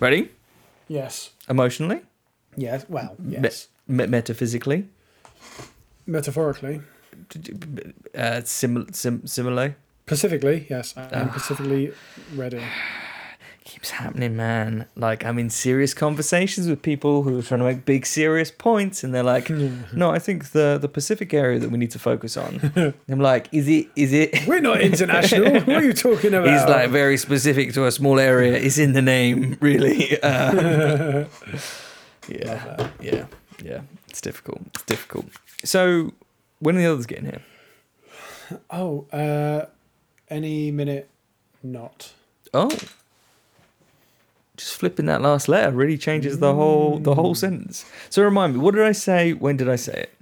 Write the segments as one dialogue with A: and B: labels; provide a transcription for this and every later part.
A: Ready?
B: Yes.
A: Emotionally,
B: Yes. Well, yes.
A: me- metaphysically,
B: Metaphorically.
A: uh, sim- sim- similarly.
B: Pacifically, yes. I
A: Ah.
B: am pacifically ready.
A: Keeps happening, man. Like I'm in serious conversations with people who are trying to make big serious points, and they're like, "No, I think the the Pacific area that we need to focus on." I'm like, "Is it? Is it?"
B: We're not international. what are you talking about?
A: He's like very specific to a small area. It's in the name, really. Uh, yeah, yeah, yeah. It's difficult. It's difficult. So, when are the others getting here?
B: oh, uh, any minute not.
A: Oh, just flipping that last letter really changes the whole the whole sentence. So remind me, what did I say? When did I say it?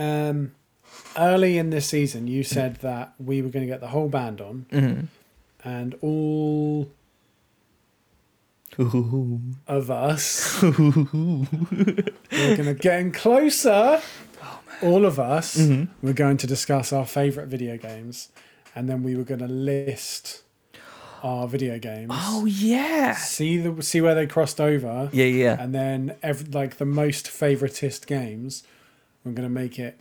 B: Um, early in this season, you said that we were going to get the whole band on,
A: Mm-hmm.
B: and all of us we're going to getting closer. all of us
A: Mm-hmm.
B: were going to discuss our favorite video games, and then we were going to list our video games.
A: Oh yeah,
B: See the see where they crossed over,
A: yeah, yeah.
B: and then every, like the most favoritist games, we're going to make it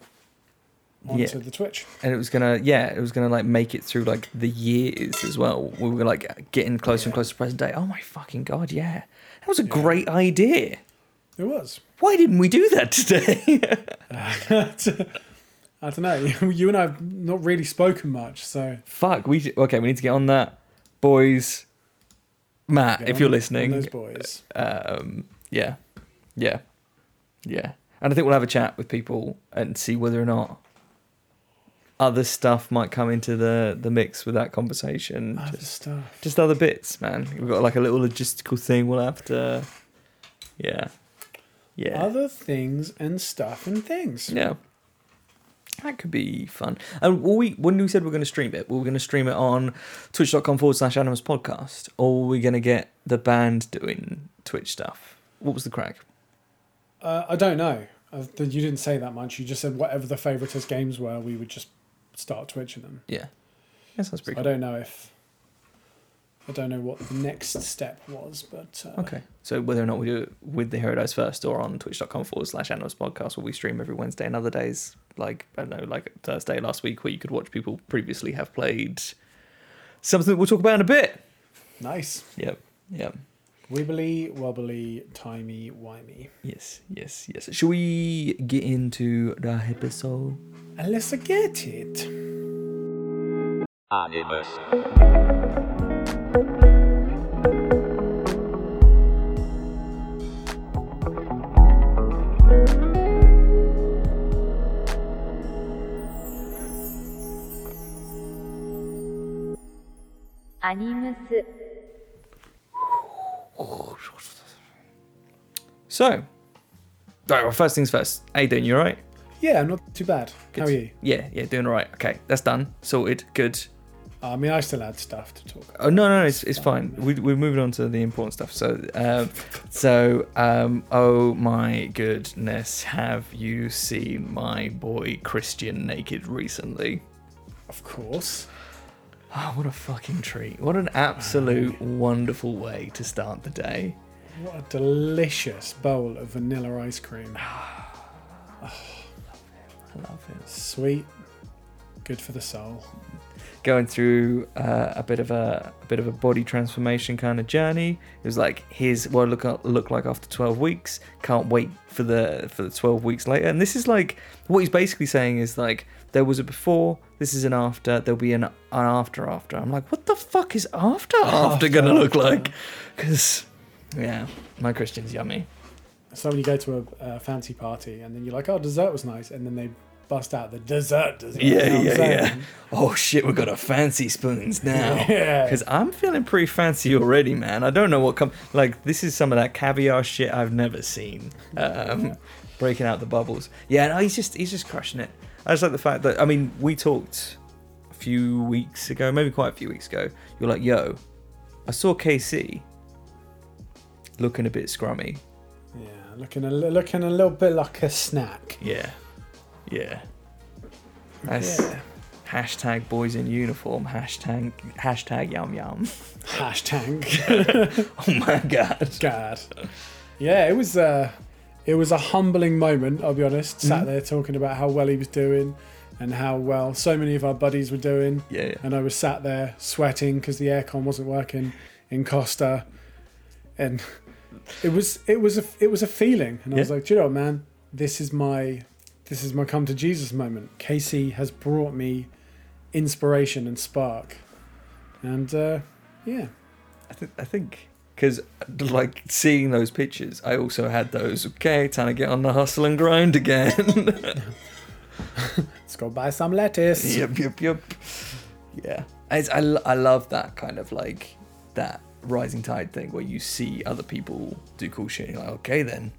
B: onto
A: Yeah.
B: the Twitch.
A: And it was gonna, yeah, it was gonna like make it through like the years as well. We were like getting closer and closer to present day. Oh my fucking god, yeah, that was a great idea.
B: It was.
A: Why didn't we do that today?
B: I don't know. You and I have not really spoken much, so
A: Fuck, we okay. We need to get on that, boys. Matt, if you're listening,
B: those boys.
A: um, yeah, yeah, yeah. And I think we'll have a chat with people and see whether or not other stuff might come into the the mix with that conversation.
B: Other
A: Just,
B: stuff.
A: just other bits, man. We've got like a little logistical thing. We'll have to, yeah, yeah,
B: Other things and stuff and things.
A: yeah. That could be fun. And we, when we said we're going to stream it, we were going to stream it on twitch.com forward slash animus podcast, or were we going to get the band doing Twitch stuff? What was the crack?
B: Uh, I don't know. Uh, You didn't say that much. You just said whatever the favoritist games were, we would just start twitching them.
A: Yeah. That sounds
B: So
A: pretty
B: I don't know if I don't know what the next step was, but uh,
A: Okay. So whether or not we do it with the Hero Dice first or on twitch.com forward slash Animus podcast, where we stream every Wednesday and other days, like, I don't know, like Thursday last week, where you could watch people previously have played something we'll talk about in a bit.
B: nice.
A: Yep. Yep.
B: Wibbly wobbly timey wimey.
A: Yes, yes, yes. Should we get into the episode?
B: And let's get it.
C: Animus.
D: アニムス
A: So, right, well, first things first. How you doing? You alright?
B: Yeah, not too bad. How are you?
A: Yeah, yeah, doing alright. Okay, that's done. Sorted. Good.
B: I mean, I still had stuff to talk about.
A: Oh no, no, it's it's fine. We we're moving on to the important stuff. So, um, so um, oh my goodness, have you seen my boy Christian naked recently?
B: Of course.
A: Oh, what a fucking treat! What an absolute wonderful way to start the day.
B: What a delicious bowl of vanilla ice cream.
A: I love it.
B: Sweet. Good for the soul.
A: Going through uh, a bit of a, a bit of a body transformation kind of journey. It was like, here's what I look look like after 12 weeks. Can't wait for the for the 12 weeks later. And this is like what he's basically saying is like there was a before, this is an after, there'll be an, an after after. I'm like, what the fuck is after after, gonna look like? Because yeah, my Christian's yummy.
B: So when you go to a, a fancy party and then you're like, oh, dessert was nice, and then they bust out the dessert dessert. you know
A: Yeah, yeah, yeah. Oh shit, we've got a fancy spoons now.
B: Yeah.
A: Because I'm feeling pretty fancy already, man. I don't know what come. Like this is some of that caviar shit I've never seen. Um, breaking out the bubbles. Yeah, no, he's just he's just crushing it. I just like the fact that I mean we talked a few weeks ago, maybe quite a few weeks ago. You're like, yo, I saw KC looking a bit scrummy.
B: Yeah, looking a looking a little bit like a snack.
A: Yeah, yeah. That's
B: Yeah.
A: Hashtag boys in uniform. Hashtag hashtag yum yum.
B: Hashtag.
A: Oh my god.
B: God. Yeah, it was uh it was a humbling moment, I'll be honest. Sat
A: Mhm.
B: there talking about how well he was doing and how well so many of our buddies were doing.
A: Yeah. yeah.
B: And I was sat there sweating because the aircon wasn't working in Costa. And it was it was a it was a feeling. And I was like, Do you know what, man? This is my this is my come to Jesus moment. Casey has brought me inspiration and spark. And uh yeah.
A: I, th- I think because like seeing those pictures, I also had those. Okay, time to get on the hustle and grind again.
B: Let's go buy some lettuce.
A: yep, yep, yep. Yeah, it's, I l- I love that kind of like that rising tide thing where you see other people do cool shit. And you're like, okay, then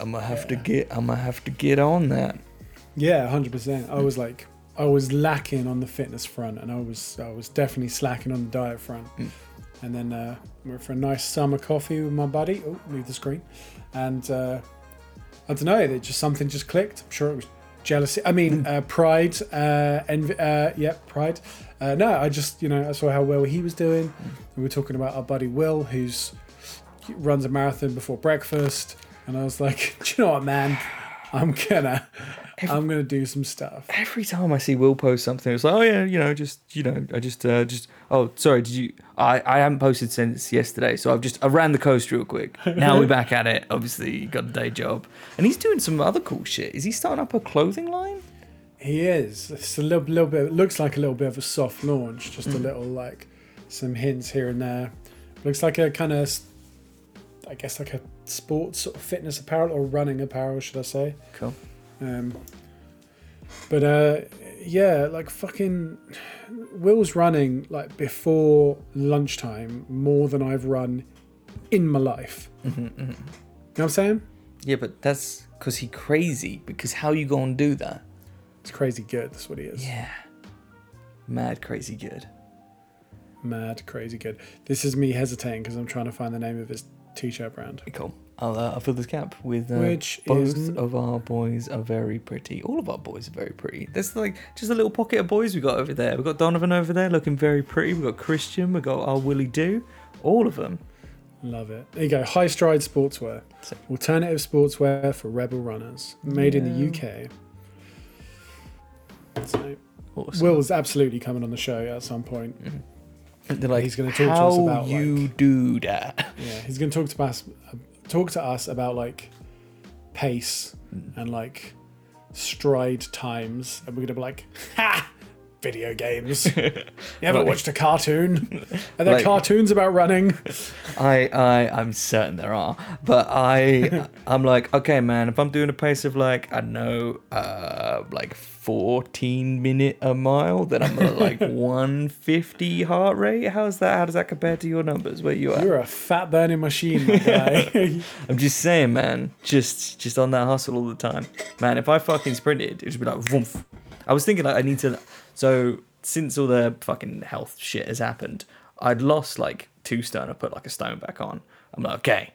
A: I'm gonna have to get I'm gonna have to get on that.
B: Yeah, hundred percent. I was like, I was lacking on the fitness front, and I was, I was definitely slacking on the diet front.
A: Mm.
B: And then uh, went for a nice summer coffee with my buddy. Oh, leave the screen. And uh, I don't know, it just something just clicked. I'm sure it was jealousy. I mean, uh, pride. Uh, envy. Uh, yeah, pride. Uh, no, I just, you know, I saw how well he was doing. We were talking about our buddy Will, who's runs a marathon before breakfast. And I was like, do you know what, man? I'm gonna, I'm gonna do some stuff.
A: Every time I see Will post something, it's like, oh yeah, you know, just you know, I just uh, just oh sorry, did you? I I haven't posted since yesterday, so I've just I ran the coast real quick. Now we're back at it. Obviously, got a day job, and he's doing some other cool shit. Is he starting up a clothing line?
B: He is. It's a little, little bit. It looks like a little bit of a soft launch. Just
A: Mm.
B: a little like some hints here and there. Looks like a kind of, I guess, like a sports sort of fitness apparel or running apparel, should I say?
A: Cool.
B: Um, but uh, yeah, like fucking Will's running like before lunchtime more than I've run in my life.
A: hmm
B: You know what I'm saying?
A: Yeah, but that's because he crazy. Because how you gonna do that?
B: It's crazy good. That's what he is.
A: Yeah, mad crazy good.
B: Mad, crazy good. This is me hesitating because I'm trying to find the name of his t-shirt brand.
A: Cool. I'll, uh, I'll fill this cap with uh,
B: Which
A: both
B: is-
A: of our boys are very pretty. All of our boys are very pretty. There's like just a little pocket of boys we got over there. We've got Donovan over there looking very pretty. We've got Christian. We've got our Willie Do. All of them.
B: Love it. There you go. High Stride Sportswear. Alternative sportswear for rebel runners. Made in the UK. So,
A: Awesome.
B: Will's absolutely coming on the show at some point.
A: Mhm. They're like,
B: He's gonna talk to us about,
A: you
B: like-
A: do that.
B: Yeah, he's going to talk to us talk to us about like pace
A: Mm.
B: and like stride times, and we're to be like, ha, video games. You ever
A: Like-
B: watched a cartoon? Are there
A: Like-
B: cartoons about running?
A: I, I, I'm certain there are, but I, I'm like, okay, man. If I'm doing a pace of like, I know, uh, like 14 minute a mile, then I'm at like 150 heart rate. How's that? How does that compare to your numbers? Where you are?
B: You're a fat burning machine, my guy.
A: I'm just saying, man. Just, just on that hustle all the time, man. If I fucking sprinted, it'd be like, vroom. I was thinking like I need to. So since all the fucking health shit has happened, I'd lost like two stone. I put like a stone back on. I'm like, okay,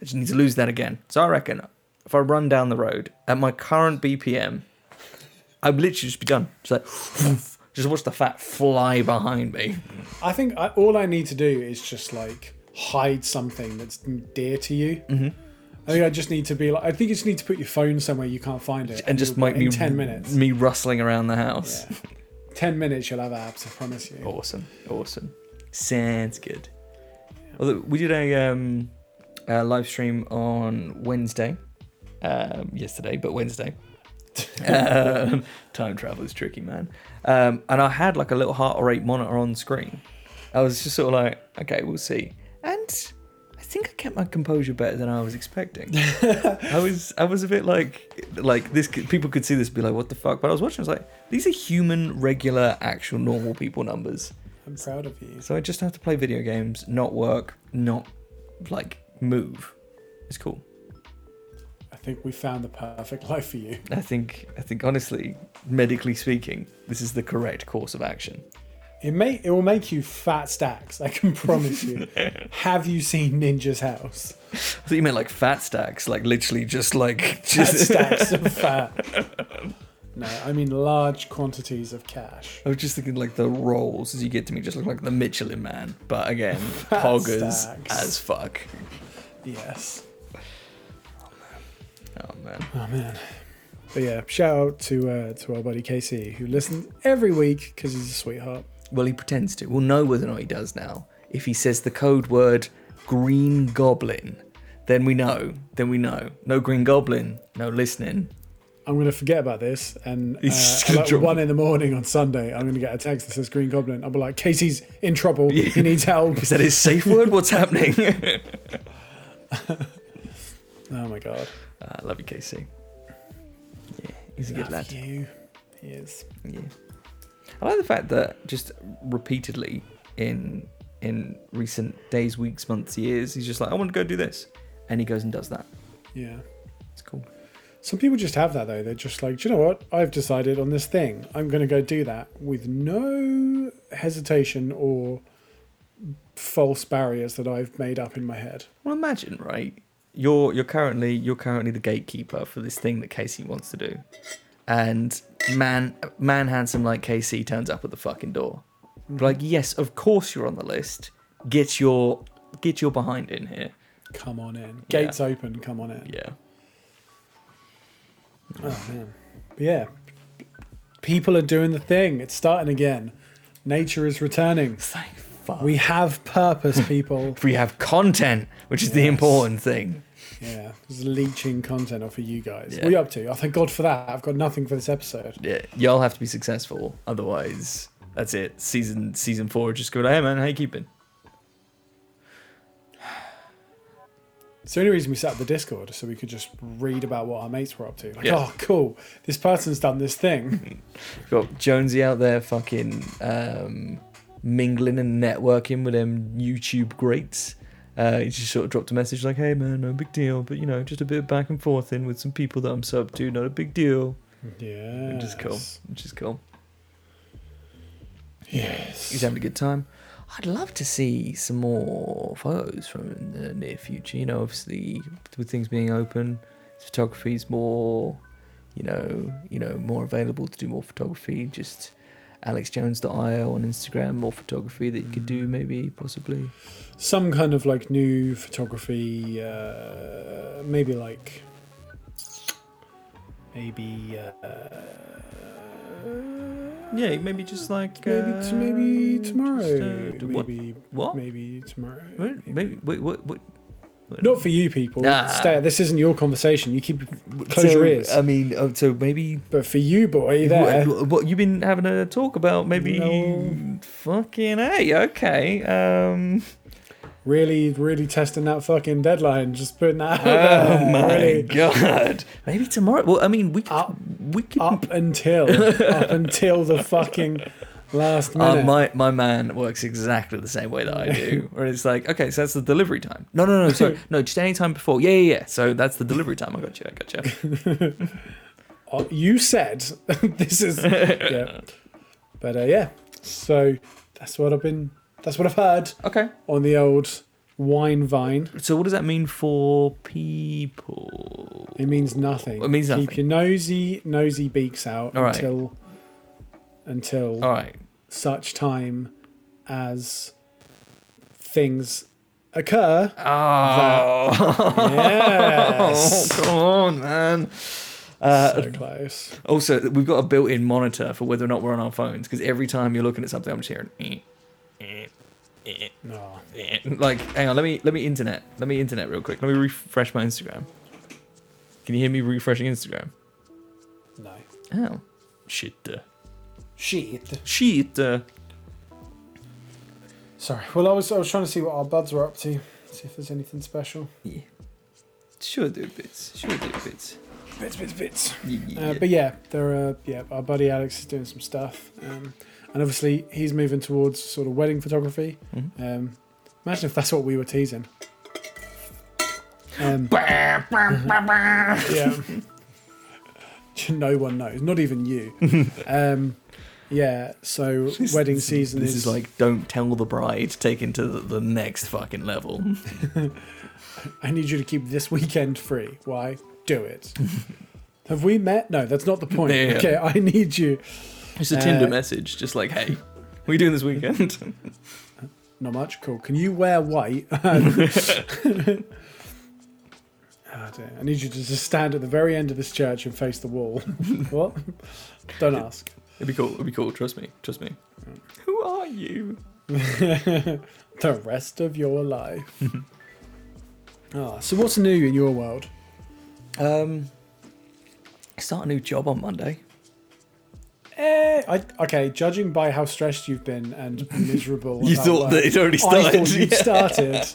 A: I just need to lose that again. So I reckon if I run down the road at my current BPM, I'd literally just be done. Just like, just watch the fat fly behind me.
B: I think I, all I need to do is just like hide something that's dear to you. Mm-hmm. I think I just need to be like. I think you just need to put your phone somewhere you can't find it,
A: And just
B: you'll-
A: make
B: in
A: me
B: ten minutes.
A: me rustling around the house.
B: Yeah. Ten minutes, you'll have abs. I promise you.
A: Awesome, awesome. Sounds good. Although we did a um, a live stream on Wednesday, um, yesterday, but Wednesday. um, time travel is tricky, man. Um, and I had like a little heart rate monitor on screen. I was just sort of like, okay, we'll see. And think I kept my composure better than I was expecting. I was, I was a bit like, like this. could- People could see this, and be like, what the fuck? But I was watching. I was like, these are human, regular, actual, normal people numbers.
B: I'm proud of you.
A: So I just have to play video games, not work, not like move. It's cool.
B: I think we found the perfect life for you.
A: I think I think honestly, medically speaking, this is the correct course of action.
B: It may it will make you fat stacks. I can promise you. Have you seen Ninja's house?
A: I thought you meant like fat stacks, like literally just like
B: Fat stacks of fat. No, I mean large quantities of cash.
A: I was just thinking like the rolls as you get to me just look like the Michelin man, but again,
B: Fat
A: poggers
B: stacks.
A: as fuck.
B: Yes.
A: Oh man.
B: Oh man. Oh man. But yeah, shout out to uh, to our buddy KC who listens every week because he's a sweetheart.
A: Well, he pretends to. We'll know whether or not he does now. If he says the code word Green Goblin, then we know. Then we know. No Green Goblin, no listening.
B: I'm gonna forget about this, and uh, at like one in the morning on Sunday, I'm gonna get a text that says Green Goblin. I'll be like, Casey's in trouble.
A: Yeah.
B: He needs help.
A: Is that his safe word? What's happening?
B: Oh my god.
A: Ah, I love you, Casey. Yeah, he's a good
B: Love
A: lad.
B: You. He is.
A: Yeah. I like the fact that just repeatedly in in recent days, weeks, months, years, he's just like, I want to go do this. And he goes and does that.
B: Yeah.
A: It's cool.
B: Some people just have that though. They're just like, do you know what? I've decided on this thing. I'm going to go do that with no hesitation or false barriers that I've made up in my head.
A: Well imagine, right? You're you're currently you're currently the gatekeeper for this thing that Casey wants to do. And man man handsome like KC turns up at the fucking door. Mm-hmm. Like, yes, of course you're on the list. Get your get your behind in here.
B: Come on in.
A: Yeah.
B: Gates open. Come on in.
A: Yeah.
B: Oh man. But yeah. People are doing the thing. It's starting again. Nature is returning.
A: Thank fuck.
B: We have purpose, people.
A: we have content, which is the
B: Yes.
A: important thing.
B: Yeah. There's leeching content off of you guys.
A: Yeah.
B: What are you up to? Oh, thank God for that. I've got nothing for this episode.
A: Yeah, y'all have to be successful. Otherwise, that's it. Season season four, just go hey man, how you keeping?
B: It's the only reason we set up the Discord so we could just read about what our mates were up to. Like,
A: Yeah.
B: oh, cool. This person's done this thing.
A: Got Jonesy out there fucking um, mingling and networking with them YouTube greats. Uh, he just sort of dropped a message like, "Hey man, no big deal, but you know, just a bit of back and forth in with some people that I'm sub to, not a big deal."
B: yeah.
A: Which is cool. Which is cool.
B: Yes.
A: He's having a good time. I'd love to see some more photos from the near future. You know, obviously with things being open, photography is more, you know, you know, more available to do more photography. Just alexjones.io on Instagram, more photography that you could do, maybe, possibly.
B: Some kind of like new photography, uh, maybe like. Maybe. Uh,
A: Yeah, maybe just like
B: maybe,
A: uh,
B: t- maybe tomorrow.
A: just, uh, do what?
B: maybe.
A: What?
B: Maybe tomorrow.
A: Wait, maybe wait, what? What?
B: Not for you people.
A: Nah.
B: Stay. This isn't your conversation. You keep close your ears.
A: I mean, oh, so maybe
B: but for you, boy, there.
A: What, what you've been having a talk about? Maybe
B: No.
A: fucking hey, okay. Um,
B: Really, really testing that fucking deadline. Just putting that out
A: oh
B: there.
A: my
B: Really.
A: god, maybe tomorrow. Well, I mean, we could,
B: Up-
A: we could.
B: Up until up until the fucking last
A: Uh,
B: minute.
A: my my man works exactly the same way that I do. Where it's like, okay, so that's the delivery time. No, no, no, sorry, no, just any time before. Yeah, yeah, yeah. So that's the delivery time. I got you. I got you.
B: Oh, you said this is yeah. But uh, yeah, so that's what I've been. That's what I've heard
A: Okay.
B: on the old wine vine.
A: So what does that mean for people?
B: It means nothing.
A: It means nothing.
B: Keep your nosy nosy beaks out
A: All right.
B: until until
A: All right.
B: Such time as things occur.
A: Oh,
B: Yes.
A: come on, man. Uh,
B: so close.
A: Also, we've got a built-in monitor for whether or not we're on our phones because every time you're looking at something, I'm just hearing. "Eh, eh, eh,
B: No.
A: eh." Like, hang on, let me let me internet, let me internet real quick. Let me refresh my Instagram. Can you hear me refreshing Instagram?
B: No.
A: Oh, shit, uh,
B: Shit.
A: shit. Uh.
B: Sorry. Well, I was I was trying to see what our buds were up to. See if there's anything special.
A: Yeah. Sure do bits. Sure do bits.
B: Bits, bits, bits.
A: Yeah,
B: Uh, but yeah, there are yeah. Our buddy Alex is doing some stuff, um, and obviously he's moving towards sort of wedding photography.
A: Mhm.
B: Um, imagine if that's what we were teasing. Um, yeah. no one knows, not even you. um, yeah. So wedding season
A: This
B: is,
A: is like don't tell the bride. To take it to the, the next fucking level.
B: I need you to keep this weekend free. Why? Do it. Have we met? No, that's not the point.
A: Yeah.
B: Okay, I need you.
A: It's a Tinder
B: Uh,
A: message, just like, hey, what are you doing this weekend?
B: Not much. Cool. Can you wear white? oh. I need you to just stand at the very end of this church and face the wall. what? Don't ask.
A: It'd be cool. It'd be cool. Trust me. Trust me. Who are you?
B: the rest of your life. Ah, so what's new in your world?
A: Um, start a new job on Monday.
B: Eh, I, okay, judging by how stressed you've been and miserable,
A: You thought
B: work,
A: that it already
B: I
A: started,
B: thought you'd
A: yeah.
B: started.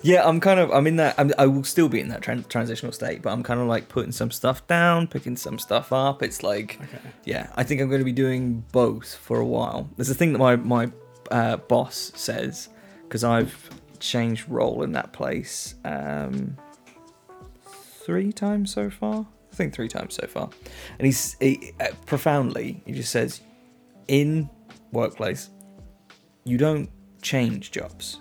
A: Yeah, I'm kind of. I'm in that. I'm, I will still be in that tran- transitional state, but I'm kind of like putting some stuff down, picking some stuff up. It's like,
B: Okay.
A: yeah, I think I'm going to be doing both for a while. There's a thing that my my uh, boss says because I've changed role in that place um, three times so far. Think three times so far, and he's he, uh, profoundly. He just says, in workplace, you don't change jobs,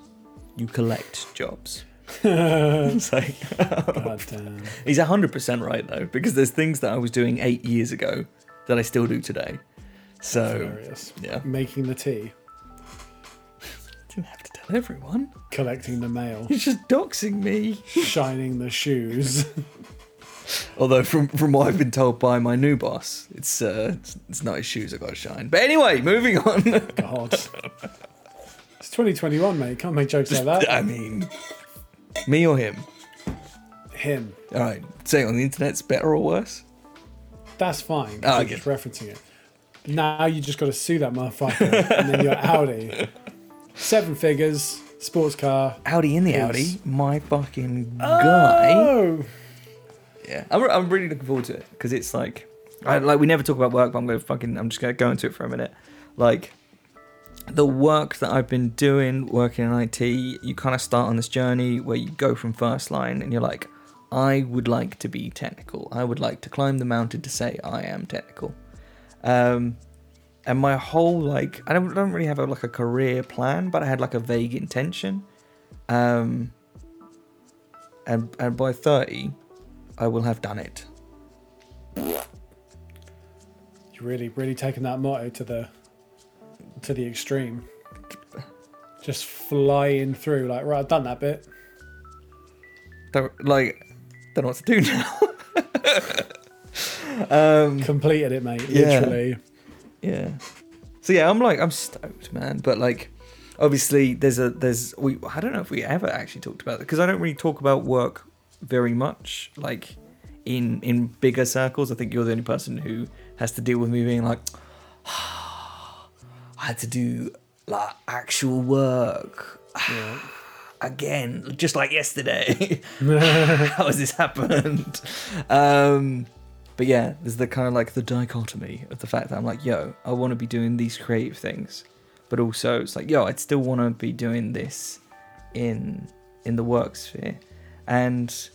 A: you collect jobs. it's like
B: God damn.
A: he's hundred percent right though, because there's things that I was doing eight years ago that I still do today. So yeah,
B: Making the tea,
A: didn't have to tell everyone.
B: collecting the mail,
A: He's just doxing me.
B: shining the shoes.
A: Although from from what I've been told by my new boss, it's uh it's, it's not his shoes I got to shine. But anyway, moving on.
B: God. It's 2021, mate. Can't make jokes like that.
A: I mean, me or him?
B: Him.
A: All right, say on the internet's better or worse.
B: That's fine.
A: Oh,
B: Oh,
A: okay.
B: just referencing it. Now you just got to sue that motherfucker, and then you're Audi. Seven figures, sports car.
A: Audi in the Audi, my fucking guy. Yeah, I'm, I'm really looking forward to it because it's like, I, like we never talk about work, but I'm gonna fucking, I'm just gonna go into it for a minute. Like, the work that I've been doing, working in IT, you kind of start on this journey where you go from first line and you're like, I would like to be technical. I would like to climb the mountain to say I am technical. Um, and my whole like, I don't, don't really have a, like a career plan, but I had like a vague intention. Um, and and by thirty, I will have done it.
B: you're really, really taking that motto to the to the extreme. Just flying through, like right, I've done that bit.
A: Don't like, don't know what to do now. um,
B: Completed it, mate.
A: Yeah.
B: Literally.
A: yeah. So yeah, I'm like, I'm stoked, man. But like, obviously, there's a there's we. I don't know if we ever actually talked about it because I don't really talk about work very much. Like in in bigger circles, I think you're the only person who has to deal with me being like, I had to do like actual work.
B: Yeah.
A: again, just like yesterday. How has this happened? Um, but yeah, there's the kind of like the dichotomy of the fact that I'm like, yo, I want to be doing these creative things, but also it's like, yo, I'd still want to be doing this in in the work sphere, and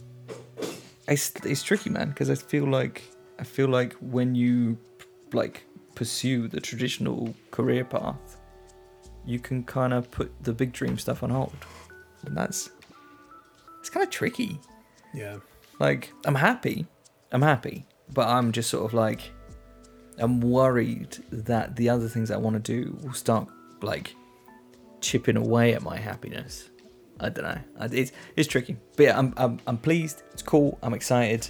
A: it's it's tricky, man, because I feel like I feel like when you like pursue the traditional career path, you can kind of put the big dream stuff on hold. And that's it's kind of tricky.
B: Yeah.
A: like i'm happy. I'm happy. But i'm just sort of like i'm worried that the other things i want to do will start like chipping away at my happiness i don't know it's it's tricky but yeah i'm i'm, I'm pleased it's cool i'm excited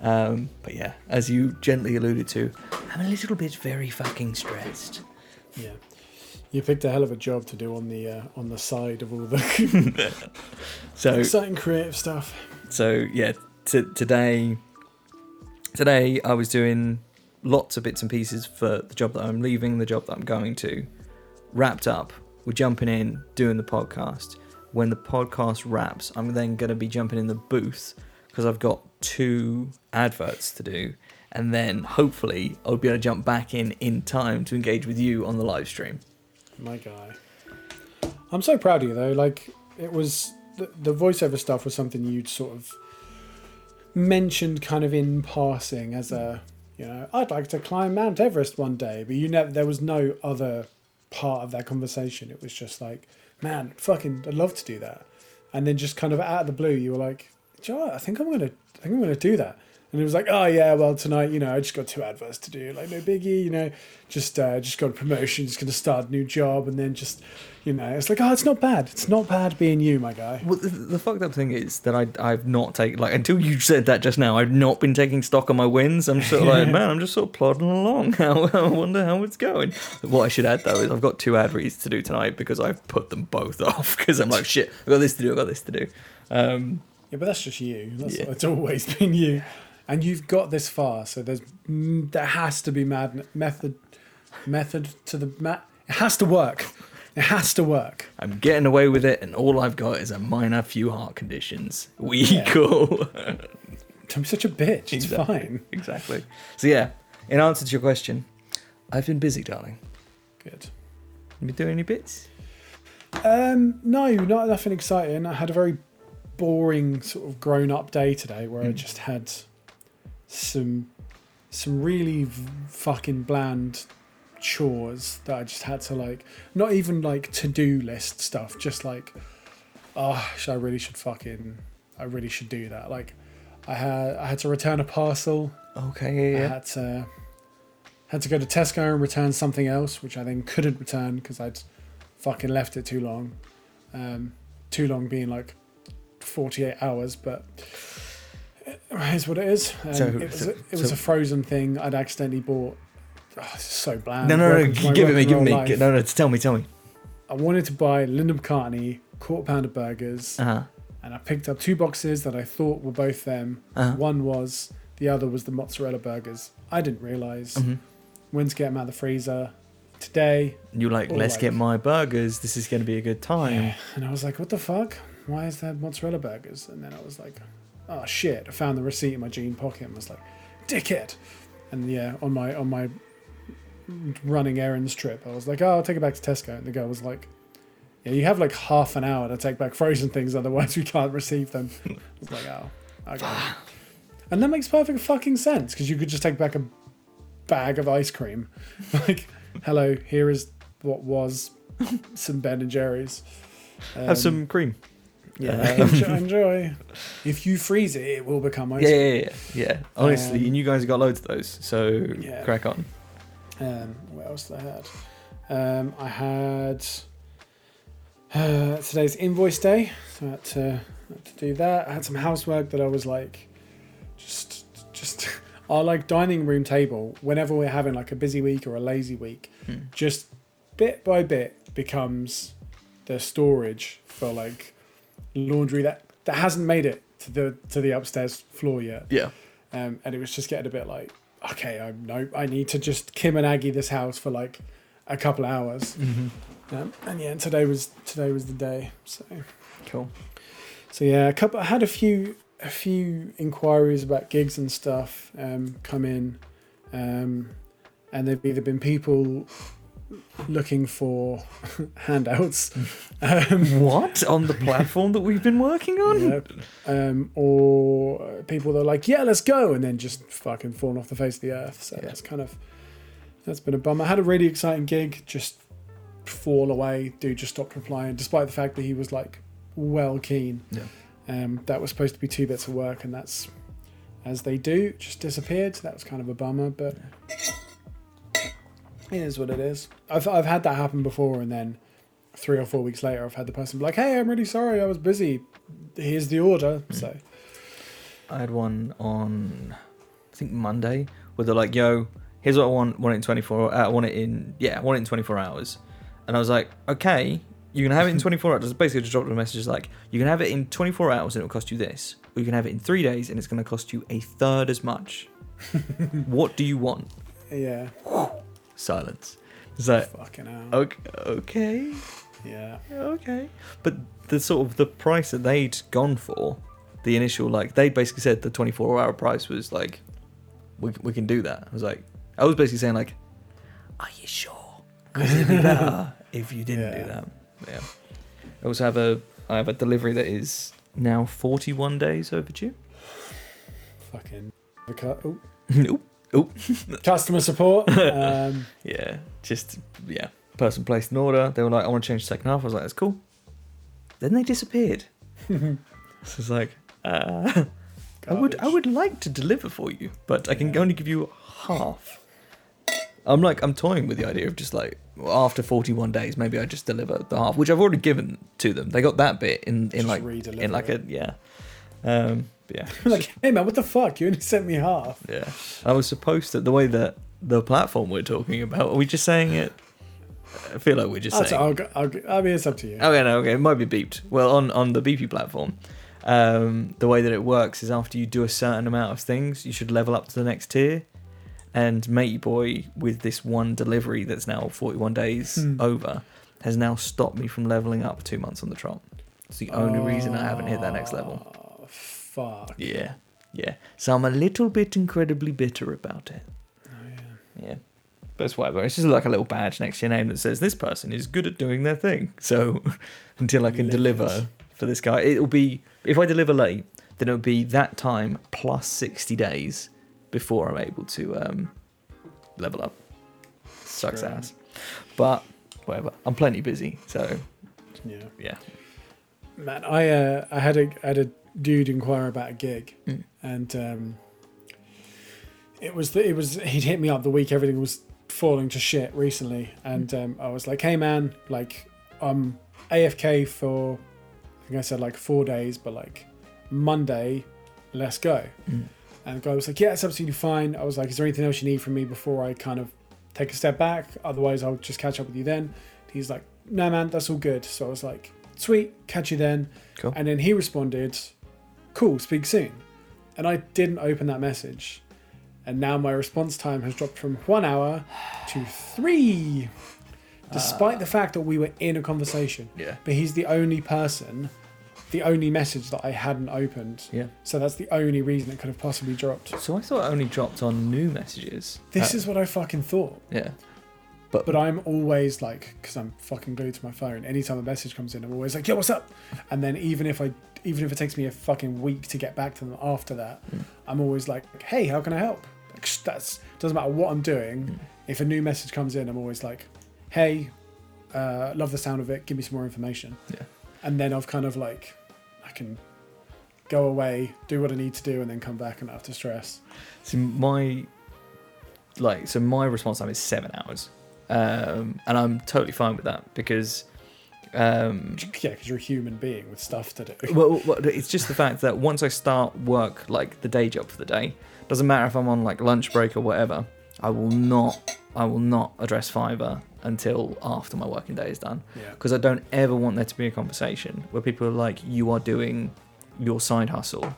A: um but yeah as you gently alluded to i'm a little bit very fucking stressed
B: Yeah. You picked a hell of a job to do on the uh, on the side of all the
A: so
B: exciting creative stuff.
A: So yeah, t- today, today I was doing lots of bits and pieces for the job that I'm leaving, the job that I'm going to. Wrapped up, we're jumping in, doing the podcast. When the podcast wraps, I'm then going to be jumping in the booth because I've got two adverts to do, and then hopefully I'll be able to jump back in in time to engage with you on the live stream.
B: My guy. I'm so proud of you though. Like it was the, the voiceover stuff was something you'd sort of mentioned kind of in passing as a you know I'd like to climb Mount Everest one day, but you never there was no other part of that conversation. It was just like, man, fucking, I'd love to do that. And then just kind of out of the blue, you were like, "Do you know? I think I'm gonna, I think I'm gonna do that. And it was like, oh yeah, well tonight, you know, I just got two adverts to do, like no biggie, you know, just uh, just got a promotion, just gonna start a new job, and then just, you know, it's like, oh, it's not bad, it's not bad being you, my guy.
A: Well, the, the fucked up thing is that I I've not taken like until you said that just now. I've not been taking stock of my wins. I'm sort of like, man, I'm just sort of plodding along. How I wonder how it's going. What I should add though is I've got two ad reads to do tonight because I've put them both off because I'm like, shit, I've got this to do. I've got this to do. Um,
B: Yeah, but that's just you. That's,
A: Yeah.
B: It's always been you, and you've got this far. So there's there has to be mad method method to the ma- It has to work. It has to work.
A: I'm getting away with it, and all I've got is a minor few heart conditions. We
B: Yeah.
A: cool.
B: Don't be such a bitch. It's
A: Exactly.
B: fine.
A: exactly. So yeah, in answer to your question, I've been busy, darling.
B: Good.
A: You been doing any bits?
B: Um, no, not nothing exciting. I had a very boring sort of grown up day today where I
A: Mm.
B: just had some some really v- fucking bland chores that I just had to like not even like to do list stuff, just like oh I really should fucking I really should do that. Like I had I had to return a parcel.
A: Okay, yeah,
B: I
A: yeah.
B: had to had to go to Tesco and return something else, which I then couldn't return because I'd fucking left it too long. Um, too long being like forty eight hours, but it is what it is. Um,
A: So-
B: it was,
A: so-
B: a, it was
A: so-
B: a frozen thing I'd accidentally bought. Oh, it's so bland.
A: No, no, no.
B: Welcome my
A: Give it me. Give
B: roll
A: me.
B: life.
A: No, no. Tell me. Tell me.
B: I wanted to buy Linda McCartney quarter pounder burgers,
A: Uh huh.
B: and I picked up two boxes that I thought were both them.
A: Uh-huh.
B: One was, the other was the mozzarella burgers. I didn't realize
A: hmm
B: when to get them out of the freezer. Today,
A: You're like, let's
B: right.
A: get my burgers. This is going to be a good time.
B: and I was like, what the fuck? Why is there mozzarella burgers? And then I was like, oh shit! I found the receipt in my jean pocket and was like, dickhead. And yeah, on my on my running errands trip, I was like, oh, I'll take it back to Tesco. And the girl was like, yeah, you have like half an hour to take back frozen things, otherwise we can't receive them. I was like, oh, okay. and that makes perfect fucking sense because you could just take back a bag of ice cream. like, hello, here is what was some Ben and Jerry's. Um,
A: Have some cream.
B: yeah, enjoy, enjoy. If you freeze it, it will become ice
A: Yeah, yeah, yeah, yeah. Honestly,
B: Um,
A: and you guys got loads of those. So
B: Yeah.
A: crack on.
B: Um, what else did I had? Um, I had uh, today's invoice day, so I had to, had to do that. I had some housework that I was like, just, just our like dining room table. Whenever we're having like a busy week or a lazy week,
A: Hmm.
B: just bit by bit becomes the storage for like laundry that that hasn't made it to the to the upstairs floor yet.
A: Yeah.
B: Um, and it was just getting a bit like, okay, I know I need to just Kim and Aggie this house for like a couple hours.
A: Mm-hmm.
B: Um, and yeah, today was today was the day. So
A: Cool.
B: so yeah, a couple. I had a few a few inquiries about gigs and stuff um, come in, um, and they've either been people looking for handouts, um,
A: What on the platform that we've been working on?
B: Yep. um, or people that are like, yeah, let's go, and then just fucking fallen off the face of the earth. So
A: Yeah.
B: that's kind of that's been a bum. I had a really exciting gig, just fall away. Dude just stopped replying, despite the fact that he was like well keen.
A: Yeah.
B: Um, that was supposed to be two bits of work, and that's as they do, just disappeared. So That was kind of a bummer, but it is what it is. I've I've had that happen before, and then three or four weeks later, I've had the person be like, "Hey, I'm really sorry, I was busy. Here's the order." So
A: I had one on, I think Monday, where they're like, "Yo, here's what I want. Want it in 24. Uh, I want it in yeah, I want it in 24 hours." And I was like, "Okay, you can have it in 24 hours." Basically, just dropped a message like, "You can have it in 24 hours and it'll cost you this, or you can have it in three days and it's going to cost you a third as much. what do you want?"
B: yeah,
A: Silence. It's like,
B: fucking hell.
A: okay, okay,
B: Yeah,
A: okay. But the sort of the price that they'd gone for, the initial like they basically said the 24 hour price was like, we we can do that. I was like, I was basically saying like, are you sure? Because it'd be better if you didn't do that. Yeah. I also have a I have a delivery that is now 41 days overdue.
B: fucking the cu- oh,
A: nope.
B: Customer support. Um,
A: Yeah. Just yeah. Person placed an order. They were like, I want to change the second half. I was like, that's cool. Then they disappeared. so it's like, uh, I would I would like to deliver for you, but I can only give you half. I'm like I'm toying with the idea of just like well, after 41 days, maybe I just deliver the half, which I've already given to them. They got that bit in in
B: Just
A: like in like a yeah, um, yeah,
B: like, hey man, what the fuck? You only sent me half.
A: yeah. I was supposed to the way that the platform we're talking about. Are we just saying it? I feel like we're just
B: I'll,
A: saying.
B: I'll, go- I'll, go- I mean, it's up to you.
A: Okay, no, okay, it might be beeped. Well, on on the BP platform, um, the way that it works is after you do a certain amount of things, you should level up to the next tier. And Matey Boy, with this one delivery that's now 41 days
B: Hmm.
A: over, has now stopped me from leveling up two months on the trot. It's the only reason I haven't hit that next level.
B: Fuck.
A: Yeah, yeah. So I'm a little bit incredibly bitter about it.
B: Oh, yeah.
A: Yeah. But it's whatever. It's just like a little badge next to your name that says this person is good at doing their thing. So until I can
B: Live
A: deliver for this guy, it'll be if I deliver late, then it'll be that time plus sixty days before I'm able to um, level up. Sucks
B: Great.
A: ass. But whatever. I'm plenty busy, so
B: Yeah.
A: yeah.
B: Man, I uh, I had a I had a dude inquire about a gig,
A: Mm.
B: and um, it was the, it was he'd hit me up the week everything was falling to shit recently, and um, I was like, hey man, like I'm AFK for I think I said like four days, but like Monday, let's go.
A: Mm.
B: And the guy was like, yeah, it's absolutely fine. I was like, is there anything else you need from me before I kind of take a step back? Otherwise, I'll just catch up with you then. He's like, no, man, that's all good. So I was like, sweet, catch you then.
A: Cool.
B: And then he responded, cool, speak soon. And I didn't open that message. And now my response time has dropped from one hour to three, despite the fact that we were in a conversation.
A: Yeah.
B: But he's the only person, the only message that I hadn't opened.
A: Yeah.
B: So that's the only reason it could have possibly dropped.
A: So I thought it only dropped on new messages.
B: This
A: Uh,
B: is what I fucking thought.
A: yeah.
B: But, but I'm always like, because I'm fucking glued to my phone. Anytime a message comes in, I'm always like, "Yo, what's up?" And then even if I, even if it takes me a fucking week to get back to them after that,
A: Mm.
B: I'm always like, "Hey, how can I help?" Like, that's doesn't matter what I'm doing.
A: Mm.
B: If a new message comes in, I'm always like, "Hey, uh, love the sound of it. Give me some more information."
A: Yeah.
B: And then I've kind of like, I can go away, do what I need to do, and then come back and not have to stress.
A: So my like so my response time is seven hours, um, and I'm totally fine with that because um,
B: Yeah, because you're a human being with stuff to do.
A: well, well, it's just the fact that once I start work like the day job for the day, doesn't matter if I'm on like lunch break or whatever, I will not I will not address Fiverr until after my working day is done
B: Yeah.
A: because I don't ever want there to be a conversation where people are like, you are doing your side hustle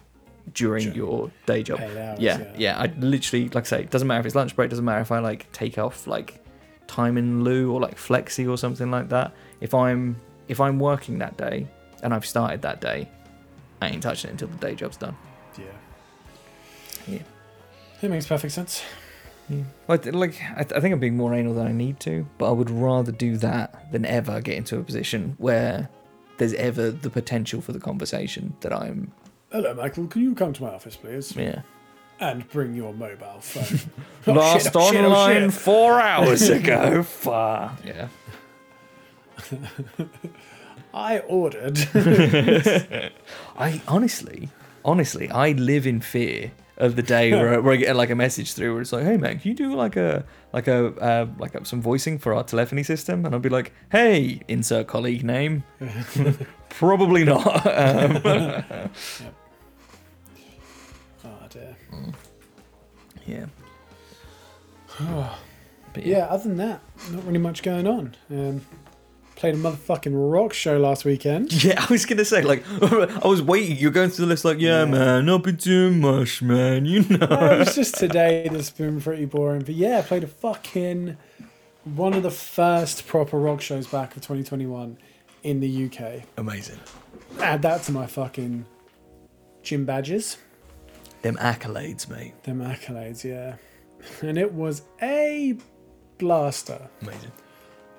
A: during
B: Sure.
A: your day job.
B: Hours,
A: yeah, yeah. I literally, like I say, it doesn't matter if it's lunch break, doesn't matter if I like take off like time in lieu or like flexi or something like that. If I'm if I'm working that day and I've started that day, I ain't touching it until the day job's done.
B: Yeah.
A: Yeah.
B: It makes perfect sense.
A: Yeah. Like, like I, th- I think I'm being more anal than I need to, but I would rather do that than ever get into a position where there's ever the potential for the conversation that I'm.
B: Hello, Michael. Can you come to my office, please?
A: Yeah.
B: And bring your mobile phone. Oh, oh,
A: Last
B: shit, oh, shit, oh,
A: online
B: shit.
A: four hours ago. Far. Yeah.
B: I ordered.
A: I honestly, honestly, I live in fear of the day where, where I get like a message through where it's like, "Hey man, can you do like a like a uh, like a, some voicing for our telephony system?" And I'll be like, "Hey, insert colleague name." Probably not. Um,
B: oh dear.
A: yeah. But
B: Yeah. Other than that, not really much going on. Um, played a motherfucking rock show last weekend.
A: Yeah, I was gonna say like I was waiting. You're going through the list like, yeah,
B: Yeah.
A: man, not been doing much, man. You know.
B: No, it was just today that's been pretty boring. But yeah, I played a fucking one of the first proper rock shows back of 2021 in the UK.
A: Amazing.
B: Add that to my fucking gym badges.
A: Them accolades, mate.
B: Them accolades, yeah. And it was a blaster.
A: Amazing.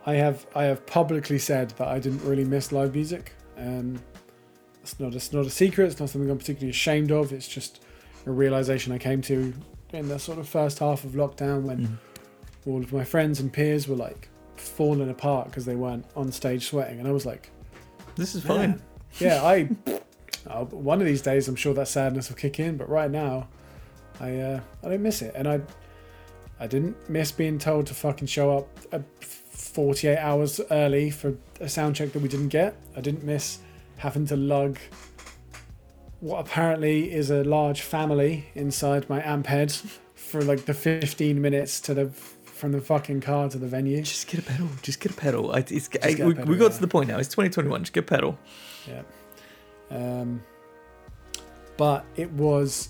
B: I have I have publicly said that I didn't really miss live music. Um, it's not it's not a secret. It's not something I'm particularly ashamed of. It's just a realization I came to in the sort of first half of lockdown when
A: Mhm.
B: all of my friends and peers were like falling apart because they weren't on stage sweating, and I was like,
A: This is fine.
B: Yeah, I Uh, one of these days, I'm sure that sadness will kick in. But right now, I uh, I don't miss it, and I I didn't miss being told to fucking show up 48 hours early for a sound check that we didn't get. I didn't miss having to lug what apparently is a large family inside my amp head for like the 15 minutes to the from the fucking car to the venue.
A: Just get a pedal. Just get a pedal. I, it's, I,
B: get a
A: we,
B: pedal,
A: we got
B: yeah.
A: to the point now. It's 2021. Just get a pedal.
B: Yeah. Um, but it was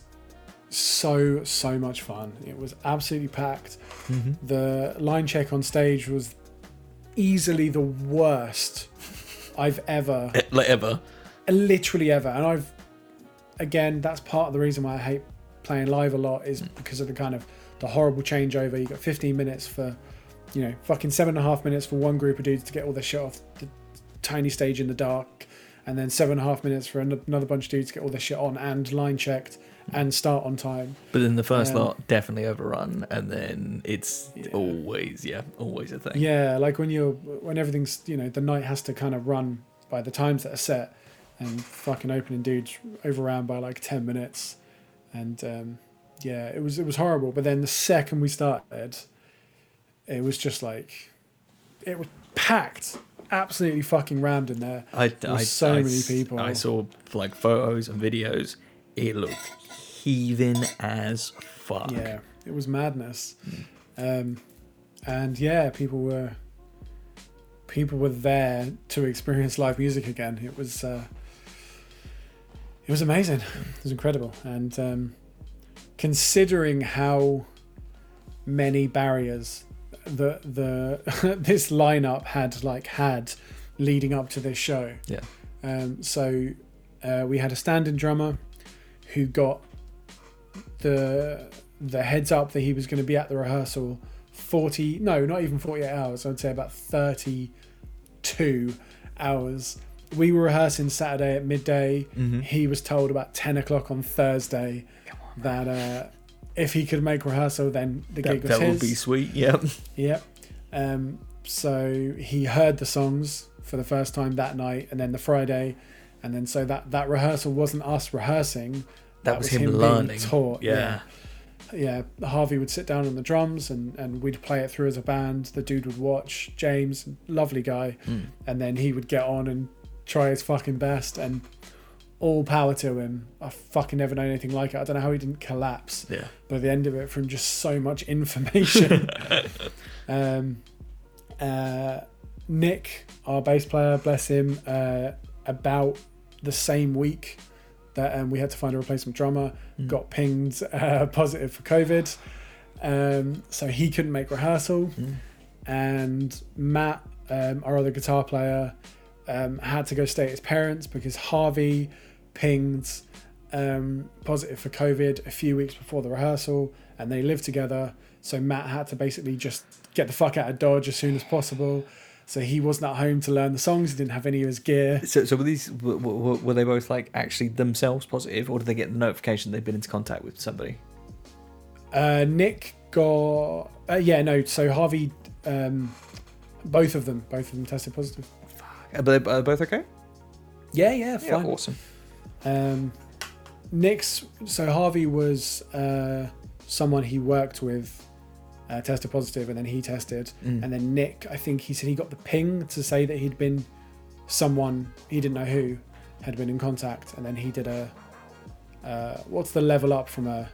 B: so so much fun. It was absolutely packed.
A: Mm-hmm.
B: The line check on stage was easily the worst I've ever, eh,
A: Like ever.
B: literally ever. And I've, again, that's part of the reason why I hate playing live a lot is because of the kind of the horrible changeover. You got 15 minutes for, you know, fucking seven and a half minutes for one group of dudes to get all their shit off the tiny stage in the dark, and then seven and a half minutes for another bunch of dudes to get all their shit on and line checked and start on time.
A: But then the first
B: Um,
A: lot definitely overrun, and then it's
B: Yeah.
A: always yeah, always a thing.
B: Yeah, like when you're when everything's you know the night has to kind of run by the times that are set, and fucking opening dudes overran by like ten minutes, and um, yeah, it was it was horrible. But then the second we started, it was just like, it was packed, absolutely fucking rammed in there.
A: I,
B: There
A: I
B: so
A: I
B: many people.
A: I saw like photos and videos. It looked heaving as fuck.
B: Yeah, it was madness. Um, and yeah, people were people were there to experience live music again. It was uh, it was amazing. It was incredible. And um, considering how many barriers the the this lineup had like had leading up to this show.
A: Yeah.
B: Um, so uh, we had a stand-in drummer who got the the heads up that he was going to be at the rehearsal 40 no not even 48 hours i'd say about 32 hours we were rehearsing saturday at midday
A: Mhm.
B: he was told about 10 o'clock on thursday that uh, if he could make rehearsal then the
A: That,
B: gig was
A: that
B: his
A: would be sweet. Yep.
B: Yep. Um, so he heard the songs for the first time that night, and then the Friday, and then so that that rehearsal wasn't us rehearsing.
A: That, was, him,
B: being
A: learning.
B: taught.
A: Yeah.
B: yeah. Yeah. Harvey would sit down on the drums, and and we'd play it through as a band. The dude would watch. James, lovely guy,
A: Mm.
B: and then he would get on and try his fucking best, and all power to him. I fucking never known anything like it. I don't know how he didn't collapse
A: Yeah.
B: by the end of it from just so much information. um, uh, Nick, our bass player, bless him, uh, about the same week that um, we had to find a replacement drummer,
A: Mm.
B: got pinged uh, positive for COVID. Um, so he couldn't make rehearsal.
A: Mm.
B: And Matt, um, our other guitar player, um, had to go stay at his parents because Harvey pinged um, positive for COVID a few weeks before the rehearsal, and they lived together. So Matt had to basically just get the fuck out of Dodge as soon as possible. So he wasn't at home to learn the songs. He didn't have any of his gear.
A: So, so were these were, were, they both like actually themselves positive, or did they get the notification they'd been into contact with somebody?
B: Uh, Nick got uh, yeah no. So Harvey, um, both of them, both of them tested positive.
A: Are they, are they both okay?
B: Yeah, yeah, fine.
A: awesome.
B: Um, Nick's so Harvey was uh, someone he worked with, uh, tested positive, and then he tested,
A: Mm.
B: and then Nick, I think he said he got the ping to say that he'd been someone he didn't know who had been in contact, and then he did a uh, what's the level up from a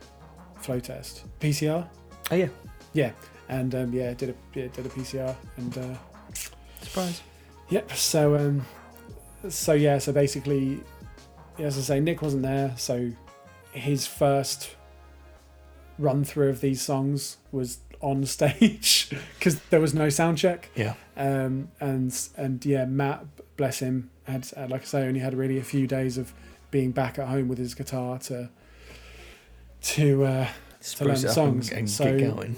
B: flow test PCR,
A: Oh yeah,
B: yeah, and um, yeah, did a yeah, did a PCR, and uh,
A: surprise.
B: Yep. So um, so yeah. So basically, as I say, Nick wasn't there. So his first run through of these songs was on stage because there was no sound check.
A: Yeah.
B: Um, and and yeah, Matt, bless him, had uh, like I say, only had really a few days of being back at home with his guitar to to uh, to learn the songs.
A: and, and
B: so
A: get going.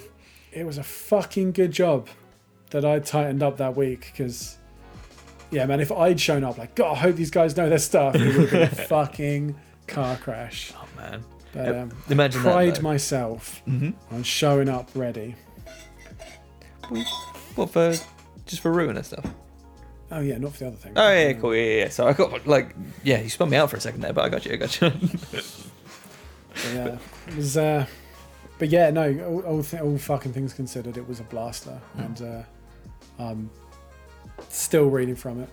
B: it was a fucking good job that I tightened up that week because, yeah, man, if I'd shown up like, God, I hope these guys know their stuff, it would have been a fucking car crash.
A: Oh man,
B: But um,
A: imagine
B: pride
A: that.
B: myself
A: hmm
B: on showing up ready.
A: What for? Just for ruiner stuff.
B: Oh yeah, not for the other thing.
A: Oh yeah, cool. Yeah, yeah. yeah. So I got like, yeah, you spun me out for a second there, but I got you. I got you.
B: But yeah, it was. Uh, but yeah, no. All, all, th- all fucking things considered, it was a blaster,
A: Mm.
B: and uh, I'm still reading from it.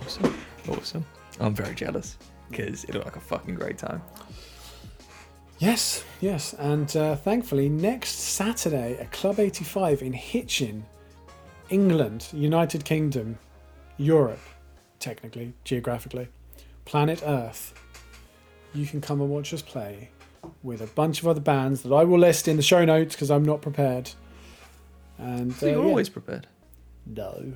A: awesome. Awesome. I'm very jealous because it looked like a fucking great time.
B: Yes, yes, and uh, thankfully next Saturday at Club 85 in Hitchin, England, United Kingdom, Europe, technically, geographically, planet Earth. You can come and watch us play with a bunch of other bands that I will list in the show notes because I'm not prepared. And
A: So
B: uh,
A: you're
B: yeah.
A: always prepared.
B: no